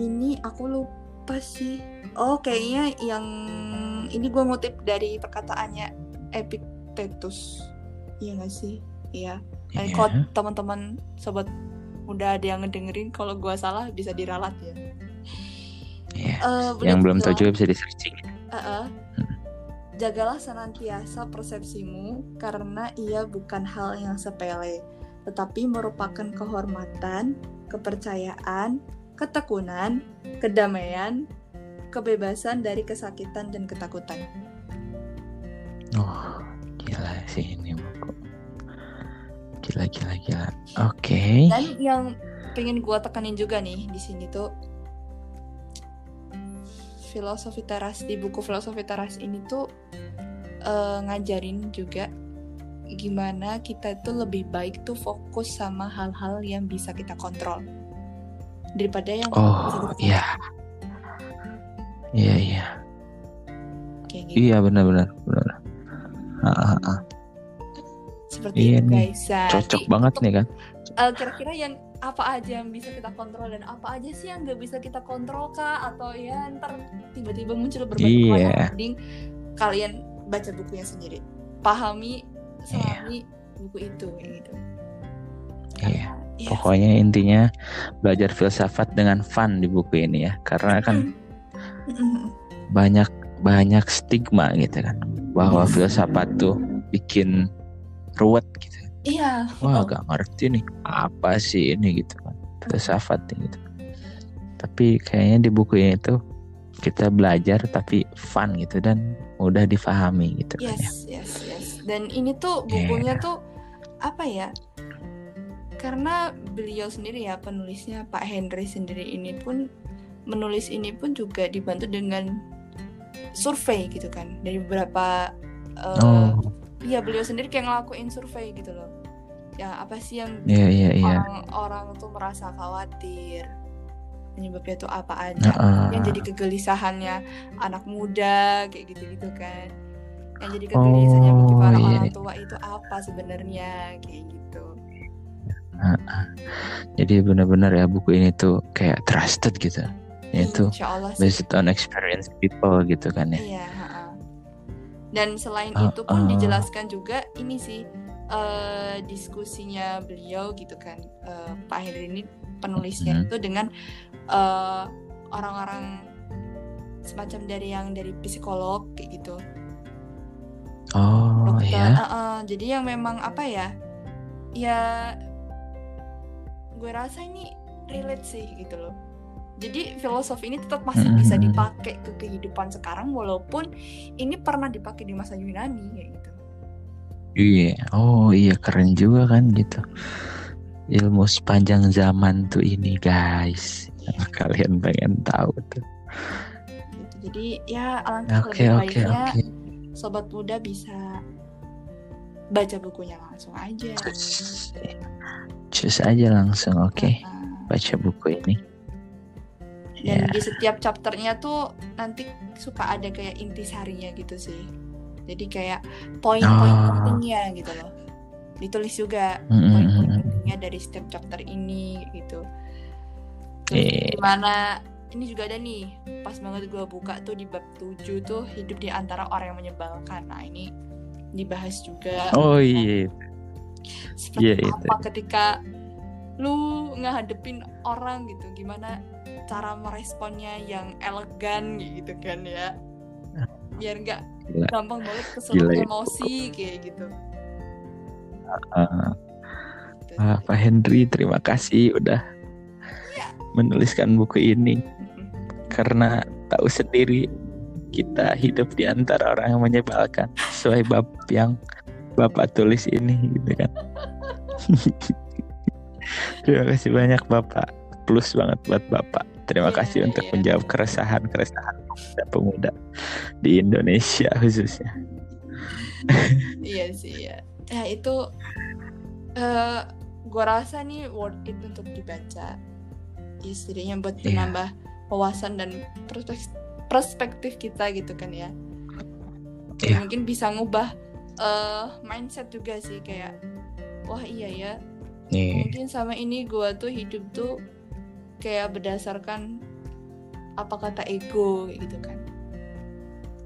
ini aku lupa sih oh kayaknya yang ini gue ngutip dari perkataannya Epictetus iya gak sih iya yeah. yeah. kalau teman-teman sobat udah ada yang ngedengerin kalau gue salah bisa diralat ya yeah. uh, yang belum tahu juga bisa di searching uh -uh. Jagalah senantiasa persepsimu karena ia bukan hal yang sepele, tetapi merupakan kehormatan, kepercayaan, ketekunan, kedamaian, kebebasan dari kesakitan dan ketakutan. Oh, gila sih ini buku. Gila, gila, gila. Oke. Okay. Dan yang pengen gue tekanin juga nih di sini tuh filosofi teras di buku filosofi teras ini tuh uh, ngajarin juga gimana kita itu lebih baik tuh fokus sama hal-hal yang bisa kita kontrol daripada yang oh iya Iya iya. Gitu. Iya benar-benar benar. Seperti iya itu guys. Nih. Cocok banget nih kan. Uh, kira-kira yang apa aja yang bisa kita kontrol dan apa aja sih yang nggak bisa kita kontrol kak atau ya ntar tiba-tiba muncul berbagai iya. mending kalian baca bukunya sendiri pahami selami iya. buku itu gitu iya ya. pokoknya intinya belajar filsafat dengan fun di buku ini ya karena kan banyak banyak stigma gitu kan bahwa filsafat tuh bikin ruwet gitu. Iya. Wah gak ngerti nih apa sih ini gitu kan filsafat gitu. Tapi kayaknya di buku ini tuh kita belajar tapi fun gitu dan mudah difahami gitu kan ya. Yes, yes, yes. Dan ini tuh bukunya Iya. tuh apa ya? Karena beliau sendiri ya penulisnya Pak Henry sendiri ini pun menulis ini pun juga dibantu dengan survei gitu kan dari beberapa eh, Oh Iya beliau sendiri kayak ngelakuin survei gitu loh. Ya apa sih yang iya iya iya. orang-orang tuh merasa khawatir penyebabnya tuh apa aja? Heeh. Yang jadi kegelisahannya anak muda kayak gitu-gitu kan. Yang jadi kegelisahannya Oh, bagi para iya, orang iya. tua itu apa sebenarnya kayak gitu. Jadi benar-benar ya buku ini tuh kayak trusted gitu. Itu sih. based on experience people gitu kan ya. Iya. Dan selain Ah, itu pun ah. dijelaskan juga ini sih eh, diskusinya beliau gitu kan eh, Pak Henry ini penulisnya Mhm. itu dengan eh, orang-orang semacam dari yang dari psikolog kayak gitu Oh dokter ya. ah, ah. jadi yang memang apa ya ya gue rasa ini relate sih gitu loh jadi filosofi ini tetap masih bisa Mhm. dipakai ke kehidupan sekarang walaupun ini pernah dipakai di masa Yunani kayak gitu Iya. Oh iya keren juga kan gitu. Ilmu sepanjang zaman tuh ini guys. Yang kalian pengen tahu tuh. gitu. jadi ya alangkah Oke lebih oke baiknya oke. sobat muda bisa baca bukunya langsung aja Cus. Cus aja langsung oke. Ah, Baca buku ini. Dan Ya. di setiap chapternya tuh nanti suka ada kayak intisarinya gitu sih jadi kayak poin-poin Oh. pentingnya gitu loh ditulis juga Mm, mm, poin-poin pentingnya dari setiap chapter ini gitu Terus Iya. gimana ini juga ada nih pas banget gue buka tuh di bab 7 tuh hidup di antara orang yang menyebalkan nah ini dibahas juga Oh iya. seperti iya, itu. apa ketika lu ngehadepin orang gitu gimana cara meresponnya yang elegan gitu kan ya biar nggak gampang banget kesulut itu. emosi kayak gitu Ah, Gitu. ah, Pak Henry terima kasih udah Iya. menuliskan buku ini karena tahu sendiri kita hidup di antara orang yang menyebalkan sesuai bab yang Bapak tulis ini gitu kan. Terima kasih banyak Bapak. Plus banget buat Bapak. Terima Iya, kasih untuk iya. menjawab keresahan-keresahan pemuda di Indonesia khususnya. iya sih ya ya itu eh gua rasa nih worth it untuk dibaca ya setidaknya buat Iya. menambah wawasan dan perspektif, perspektif kita gitu kan ya Iya. mungkin bisa ngubah eh mindset juga sih kayak wah iya ya Nih, mungkin sama ini gua tuh hidup tuh kayak berdasarkan apa kata ego gitu kan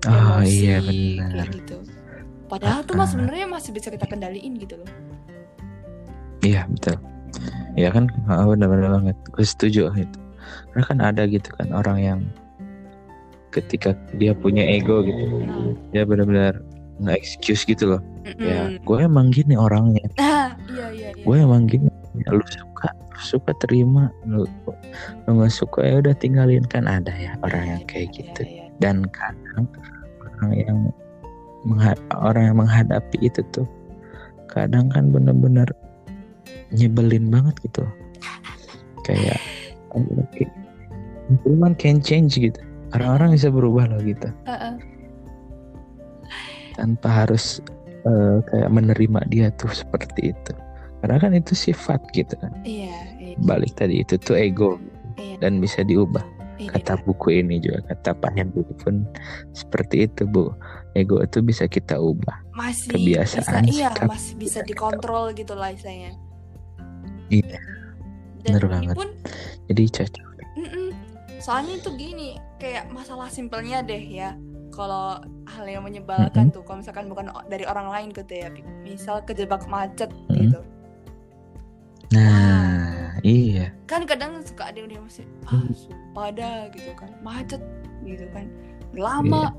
oh Emosi, iya kayak benar. gitu padahal tuh mas Ah. sebenarnya masih bisa kita kendaliin gitu loh Iya betul. Iya kan, ah, benar-benar banget. Gue setuju itu. Karena kan ada gitu kan orang yang ketika dia punya ego gitu, nah, dia benar-benar nggak excuse gitu loh. Ya, mm-mm. gue emang gini orangnya. ah iya iya iya Gue emang gini. Ya, lu suka, terima. Lu, lu nggak suka ya udah tinggalin. Kan ada ya orang yang kayak Iya, gitu. iya. Dan kadang orang yang orang yang menghadapi itu tuh kadang kan bener-bener nyebelin banget gitu. Kayak oke human can change gitu. Orang-orang bisa berubah loh gitu. Tanpa harus eh, kayak menerima dia tuh seperti itu. Karena kan itu sifat gitu kan. Iya iya balik tadi itu tuh ego. Iya. Dan bisa diubah. Iya. kata buku ini juga kata Pak Henry pun seperti itu bu. Ego itu bisa kita ubah. Masih kebiasaan, bisa, iya sikap, masih bisa dikontrol gitu lah istilahnya. Iya, dan bener banget. pun jadi cocok. Mm-mm. soalnya itu gini kayak masalah simpelnya deh ya. Kalau hal yang menyebalkan tuh kalau misalkan bukan dari orang lain gitu ya. Misal kejebak macet Mm-mm. gitu. Nah iya. Kan kadang suka ada yang masih ah sumpah dah gitu kan. Macet gitu kan. Lama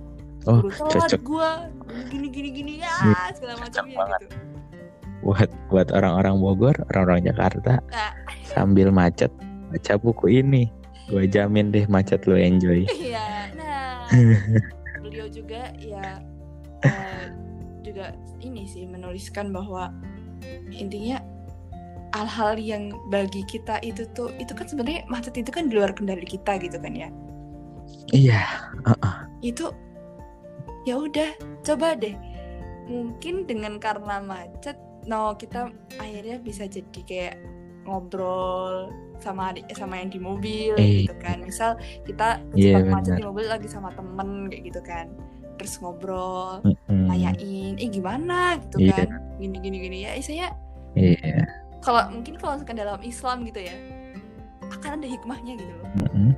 Oh, baru sholat cocok. gue gini gini gini ya Iya, segala macamnya gitu. buat buat orang-orang Bogor, orang-orang Jakarta Nah. sambil macet baca buku ini. Gue jamin deh macet lu enjoy. iya nah. Beliau juga ya eh, juga ini sih menuliskan bahwa intinya hal-hal yang bagi kita itu tuh itu kan sebenarnya macet itu kan di luar kendali kita gitu kan ya? Iya, itu ya udah coba deh. Mungkin dengan karena macet no kita akhirnya bisa jadi kayak ngobrol sama adik sama yang di mobil Eh. gitu kan. Misal kita Iya, terjebak macet di mobil lagi sama temen kayak gitu kan. Terus ngobrol Mm-mm. nanyain eh gimana? gitu Iya. kan. Gini gini gini. Ya saya iya, kalau mungkin kalau misalkan dalam Islam gitu ya akan ada hikmahnya gitu loh Mm-mm.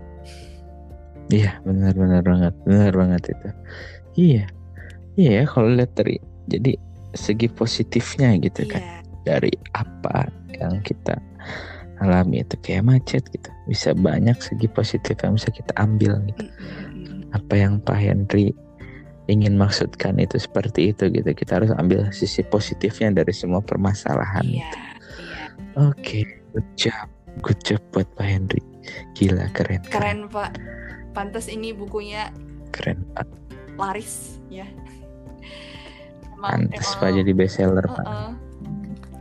iya benar-benar banget, benar banget itu. Iya, iya kalau lihat dari jadi segi positifnya gitu kan iya dari apa yang kita alami itu kayak macet gitu bisa banyak segi positif yang bisa kita ambil gitu. Mm-mm. apa yang Pak Henry ingin maksudkan itu seperti itu gitu kita harus ambil sisi positifnya dari semua permasalahan iya itu. Oke good job. Good job buat Pak Henry. Gila keren. Keren pak. Pantas ini bukunya keren. Pak. laris ya. Emang pantas emang, Pak jadi bestseller Pak. Uh-uh.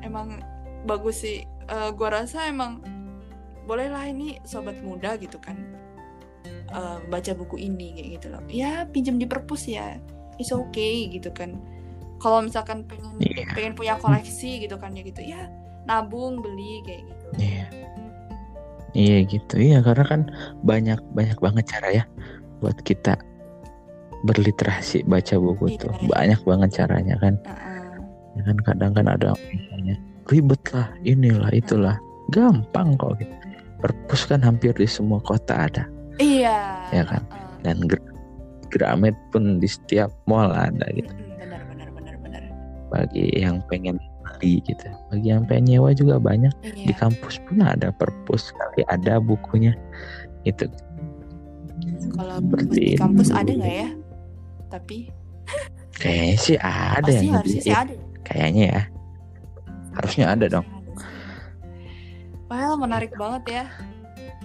emang bagus sih. Eh, gua rasa emang bolehlah ini sobat muda gitu kan eh, baca buku ini kayak gitu loh. Ya pinjam di perpus ya. It's okay gitu kan. Kalau misalkan pengen Iya. pengen punya koleksi gitu kan ya gitu. Ya nabung beli kayak gitu. Iya. Iya gitu. Iya karena kan banyak banyak banget cara ya buat kita berliterasi baca buku Iya. tuh banyak banget caranya kan. Uh-uh. ya kan kadang kan ada misalnya ribet lah inilah itulah. Gampang kok gitu. Perpus kan hampir di semua kota ada. Iya. Ya kan? uh-uh. dan Gra- Gramet pun di setiap mall ada gitu. Benar benar benar benar. Bagi yang pengen beli gitu. Bagi yang pengen nyewa juga banyak. Di iya kampus pun ada perpus kali ada bukunya. Itu kalau seperti di kampus itu. ada nggak ya? Tapi kayaknya sih ada pasti yang harusnya sih ada. Kayaknya ya. Harusnya ada dong. Well, menarik banget ya.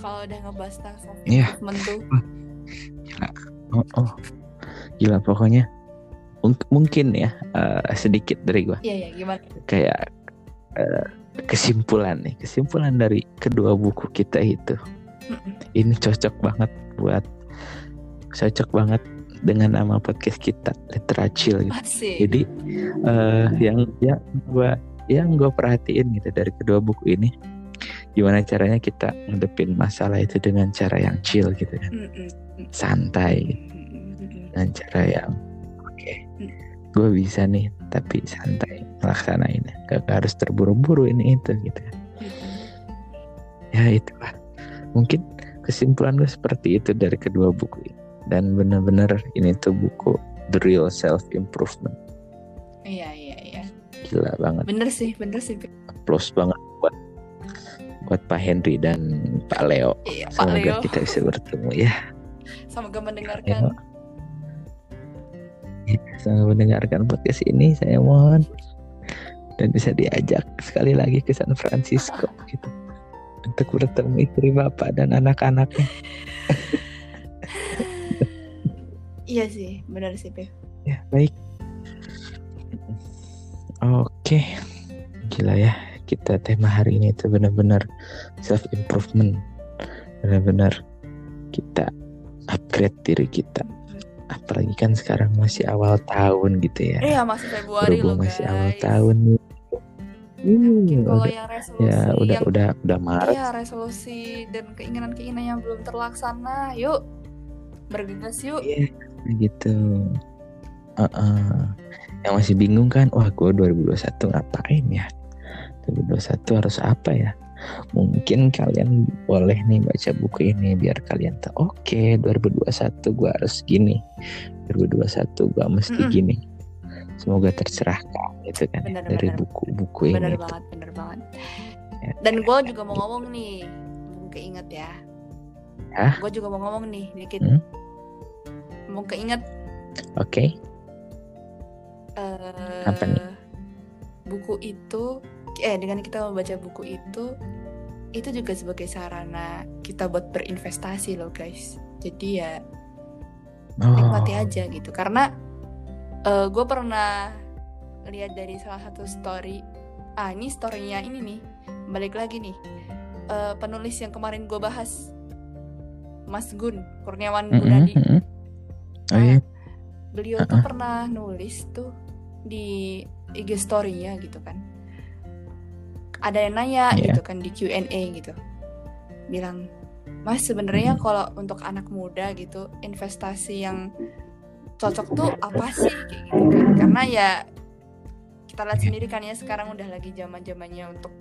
Kalau udah ngebahas tentang self Iya. tuh. oh, oh. gila pokoknya mungkin ya eh, sedikit dari gua Iya, iya, gimana? kayak eh, kesimpulan nih kesimpulan dari kedua buku kita itu Mm-mm. ini cocok banget buat cocok banget dengan nama podcast kita Literacil gitu. Masih. Jadi eh, yang yang gua yang gue perhatiin gitu dari kedua buku ini gimana caranya kita ngadepin masalah itu dengan cara yang chill gitu kan Mm-mm. santai gitu. Mm-mm. dengan cara yang. Gue bisa nih tapi santai melaksanain gak harus terburu-buru ini itu gitu. Ya itulah mungkin kesimpulan gue seperti itu dari kedua buku ini. Dan benar-benar ini tuh buku the real self improvement Iya, iya, iya. gila banget. Bener sih, bener sih. Plus banget buat buat Pak Henry dan Pak Leo. Iya, Pak semoga Leo. kita bisa bertemu ya. Semoga mendengarkan. Semoga mendengarkan podcast ini saya mohon. Dan bisa diajak sekali lagi ke San Francisco gitu. Untuk bertemu istri bapak dan anak-anaknya. Iya sih, bener sih, Pi. ya baik. Oke. Gila ya kita tema hari ini tuh benar-benar self improvement benar-benar kita upgrade diri kita apalagi kan sekarang masih awal tahun gitu ya Iya, masih Februari loh, guys. masih awal tahun nih Hmm, kalau udah, yang resolusi ya udah yang udah udah Maret Iya, resolusi dan keinginan-keinginan yang belum terlaksana. Yuk, bergegas yuk. Iya, gitu. Heeh. Yang masih bingung kan, wah gue 2021 ngapain ya? 2021 harus apa ya? Mungkin kalian boleh nih baca buku ini biar kalian tahu. Oke, 2021 gue harus gini. 2021 gue mesti Mm-mm. gini. Semoga tercerahkan gitu kan Benar, dari benar. buku-buku ini. Bener banget, bener banget. Ya. Dan gue juga mau ngomong nih, mumpung keinget ya. Hah? Gue juga mau ngomong nih dikit. Hmm? mau keinget Oke. eh Apa nih? buku itu eh dengan kita membaca buku itu itu juga sebagai sarana kita buat berinvestasi loh guys jadi ya Oh. nikmati aja gitu karena gue pernah lihat dari salah satu story ah ini storynya ini nih balik lagi nih Eh, penulis yang kemarin gue bahas Mas Gun Kurniawan Mm-mm, Gunadi mm-mm. Oh Nah, iya. beliau tuh pernah nulis tuh di IG story-nya gitu kan ada yang nanya Iya. gitu kan di Q&A gitu. Bilang Mas sebenarnya Mhm. kalau untuk anak muda gitu investasi yang cocok tuh apa sih? Kayak gitu kan. Karena ya kita lihat sendiri kan ya sekarang udah lagi zaman zamannya untuk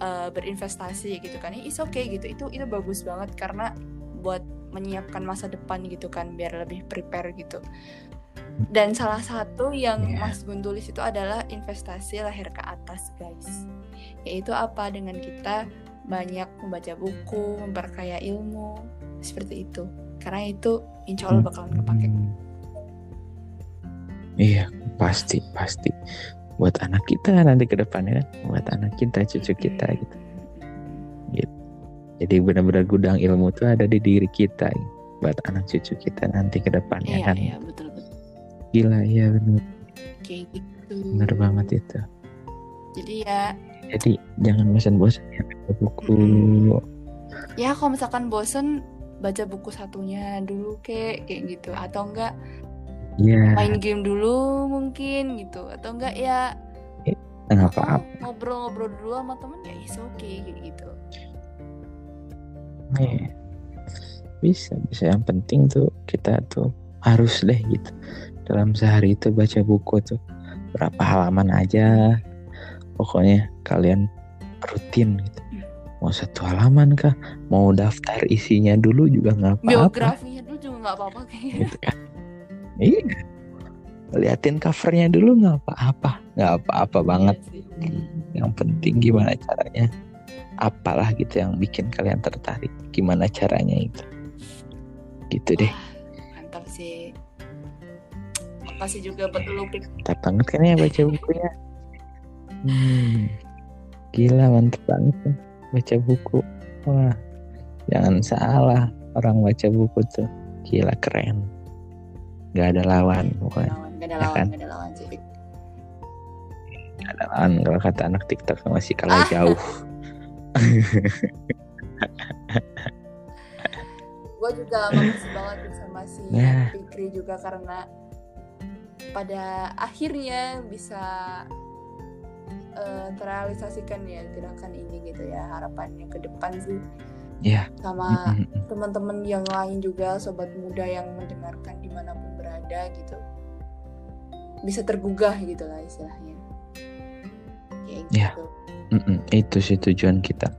uh, berinvestasi gitu kan. Is okay gitu. Itu itu bagus banget karena buat menyiapkan masa depan gitu kan biar lebih prepare gitu. Dan salah satu yang Iya. Mas Gun tulis itu adalah investasi lahir ke atas guys yaitu apa dengan kita banyak membaca buku memperkaya ilmu seperti itu karena itu insya Allah bakalan kepake Hmm. Iya, pasti, pasti. Buat anak kita nanti ke depannya kan, buat anak kita, cucu kita gitu. Jadi benar-benar gudang ilmu tuh ada di diri kita, gitu. buat anak cucu kita nanti ke depannya iya kan. iya betul betul Gila, iya benar, kayak gitu benar banget itu. jadi ya Jadi jangan bosan-bosan ya baca buku. ya kalau misalkan bosen baca buku satunya dulu kek kayak gitu atau enggak Iya, main game dulu mungkin gitu atau enggak ya nggak oh, apa-apa. ngobrol-ngobrol dulu sama temen ya is okay kayak gitu Iya. Bisa, bisa. Yang penting tuh kita tuh harus deh gitu. Dalam sehari itu baca buku tuh berapa halaman aja. Pokoknya kalian rutin gitu. Mau satu halaman kah? Mau daftar isinya dulu juga nggak apa-apa. biografinya dulu juga nggak apa-apa kayaknya Gitu kan. Iya. Liatin covernya dulu nggak apa-apa. Nggak apa-apa banget. Iya. Yang penting gimana caranya. Apalah gitu yang bikin kalian tertarik. Gimana caranya itu. Gitu deh. mantap sih makasih juga buat lu mantap banget kan ya baca bukunya hmm, gila mantap banget kan baca buku wah jangan salah orang baca buku tuh gila keren nggak ada lawan pokoknya lawan gak ada Ya lawan kan? gak ada lawan sih nggak ada lawan kalau kata anak tiktok masih kalah Ah. jauh gue juga makasih banget sama si Nah. Fikri juga karena pada akhirnya bisa eh, terrealisasikan ya gerakan ini gitu ya harapannya ke depan sih Iya. sama Mm-mm. teman-teman yang lain juga sobat muda yang mendengarkan di mana pun berada gitu bisa tergugah gitu lah istilahnya kayak Ya. gitu Mm-mm. itu sih tujuan kita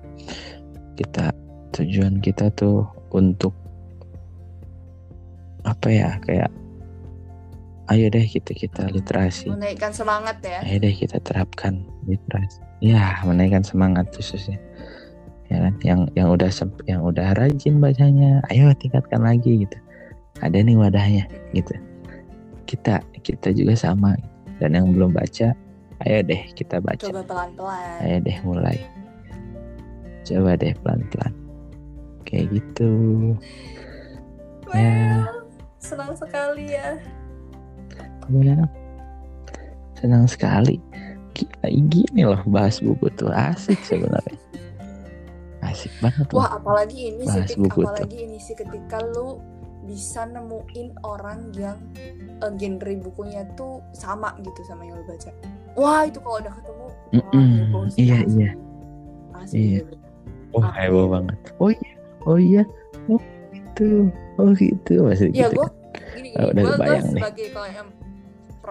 kita tujuan kita tuh untuk apa ya kayak ayo deh kita kita literasi. Menaikkan semangat ya. Ayo deh kita terapkan literasi. Ya menaikkan semangat khususnya. Ya kan? Yang yang udah yang udah rajin bacanya ayo tingkatkan lagi gitu. Ada nih wadahnya gitu. Kita kita juga sama. Dan yang belum baca ayo deh kita baca. Coba pelan-pelan. Ayo deh mulai. Coba deh pelan-pelan. Kayak gitu. Ya. Well, senang sekali ya ya senang sekali Gila, gini loh bahas buku tuh asik sebenarnya asik banget loh Wah, apalagi ini sih, Bahas Pik, buku apalagi ini sih ketika lu bisa nemuin orang yang eh, genre bukunya tuh sama gitu sama yang lu baca. Wah, itu kalau udah ketemu, wah, Mm-mm. heboh sih, Iya, iya. Asli, Iya. heboh. oh Ah, heboh banget oh iya oh iya oh gitu oh gitu masih Ya, gitu gue kan. gini, Ah, udah gue kebayang deh. sebagai kalau yang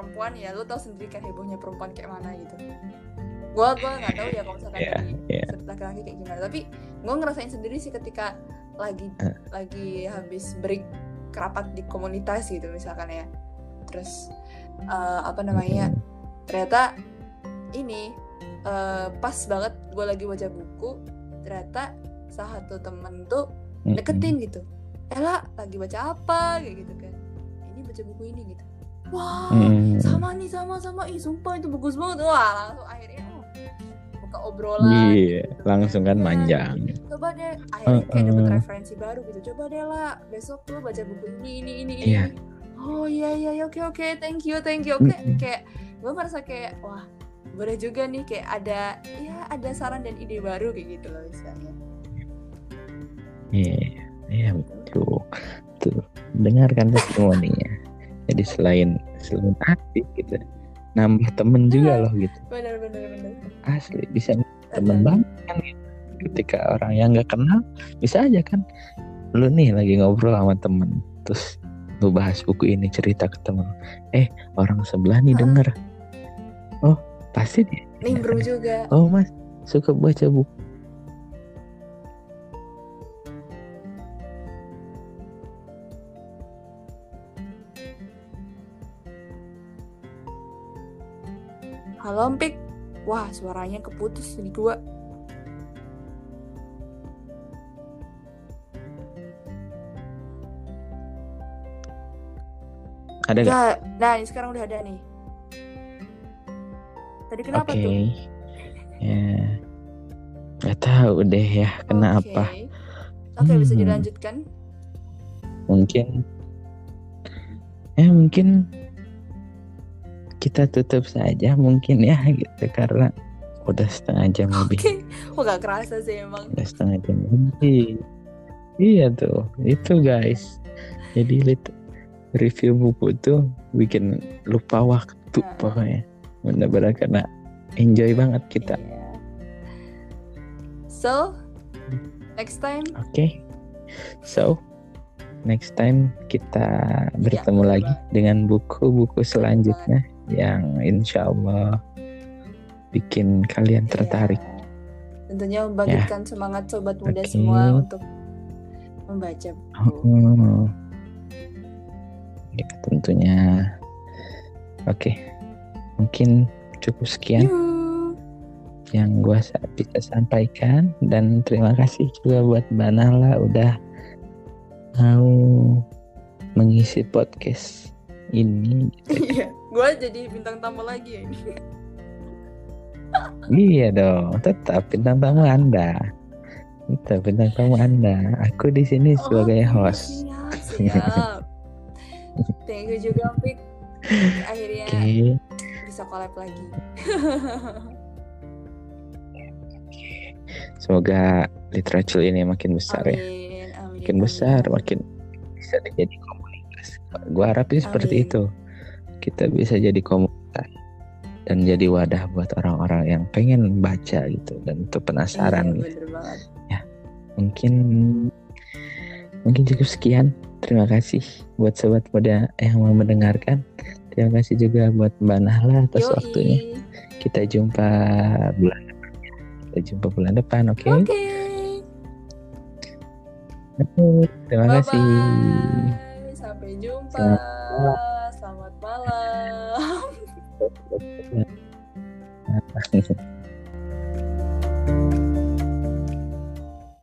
perempuan ya, lu tau sendiri kan hebohnya perempuan kayak mana gitu. Gue gue nggak tahu ya kalau misalkan dari iya. sudut laki-laki kayak gimana. Tapi gue ngerasain sendiri sih ketika lagi Eh. lagi habis break kerapat di komunitas gitu misalkan ya. Terus eh, apa namanya? Mm-mm. ternyata ini eh, pas banget gue lagi baca buku ternyata salah satu temen tuh deketin gitu Ella lagi baca apa kayak gitu kan baca buku ini gitu wah Hmm. sama nih sama sama ih sumpah itu bagus banget wah langsung akhirnya oh, buka obrolan Iya, gitu. langsung kan Iya, manjang. coba deh akhirnya kayak dapat Uh-uh. referensi baru gitu coba deh lah besok lu baca buku ini ini ini ini Iya. oh iya iya iya, oke oke thank you thank you oke Mm-mm. kayak gue merasa kayak wah boleh juga nih kayak ada ya ada saran dan ide baru kayak gitu loh misalnya Iya, iya betul. Tuh, dengarkan testimoninya. Jadi selain selain aktif gitu, nambah temen juga loh gitu. bener bener bener Asli bisa temen banget kan gitu. Ketika orang yang nggak kenal, bisa aja kan. Lu nih lagi ngobrol sama temen, terus lu bahas buku ini cerita ke temen. Eh, orang sebelah nih denger. Oh, pasti dia. nimbrung juga Oh mas, suka baca buku. Halo Pik wah suaranya keputus di gua Ada nggak? Nah ini sekarang udah ada nih tadi kenapa Oke. tuh Ya. Gak tahu deh ya kenapa. Oke. Oke, bisa Hmm. dilanjutkan. Mungkin ya mungkin kita tutup saja mungkin ya gitu karena udah setengah jam Oke. lebih. Oh, gak kerasa sih emang. Udah setengah jam lebih. Iya tuh, itu guys. Jadi lit- review buku tuh bikin lupa waktu Nah. pokoknya. Bener-bener karena enjoy banget kita. Iya. So, next time Oke. So, next time kita bertemu betul lagi dengan buku-buku selanjutnya yang insya Allah bikin kalian tertarik. Tentunya membangkitkan semangat sobat muda Oke. semua untuk membaca buku. Oh. Ya, tentunya. Oke. Mungkin cukup sekian Yuh. yang gua sa- bisa sampaikan dan terima kasih juga buat Mbak Nala udah mau mengisi podcast ini. Iya, gue jadi bintang tamu lagi ya ini. Iya dong, tetap bintang tamu Anda. Tetap bintang tamu Anda. Aku di sini sebagai Oke, host. Siap, siap. Thank you juga, Pik. Akhirnya Oke, bisa collab lagi. semoga literatur ini makin besar ya. Amin, amin. Makin amin. besar, makin bisa jadi komunitas. Gua harap sih seperti itu. Kita bisa jadi komunitas dan jadi wadah buat orang-orang yang pengen baca gitu dan itu penasaran Iya, gitu. banget. Mungkin mungkin cukup sekian. Terima kasih buat sobat muda yang mau mendengarkan. Terima kasih juga buat Mbak Nahla atas Yoi. waktunya. Kita jumpa bulan depan. ya. Kita jumpa bulan depan, oke? Oke. Oke, Terima Bye kasih. bye. Sampai jumpa. Selamat Thank.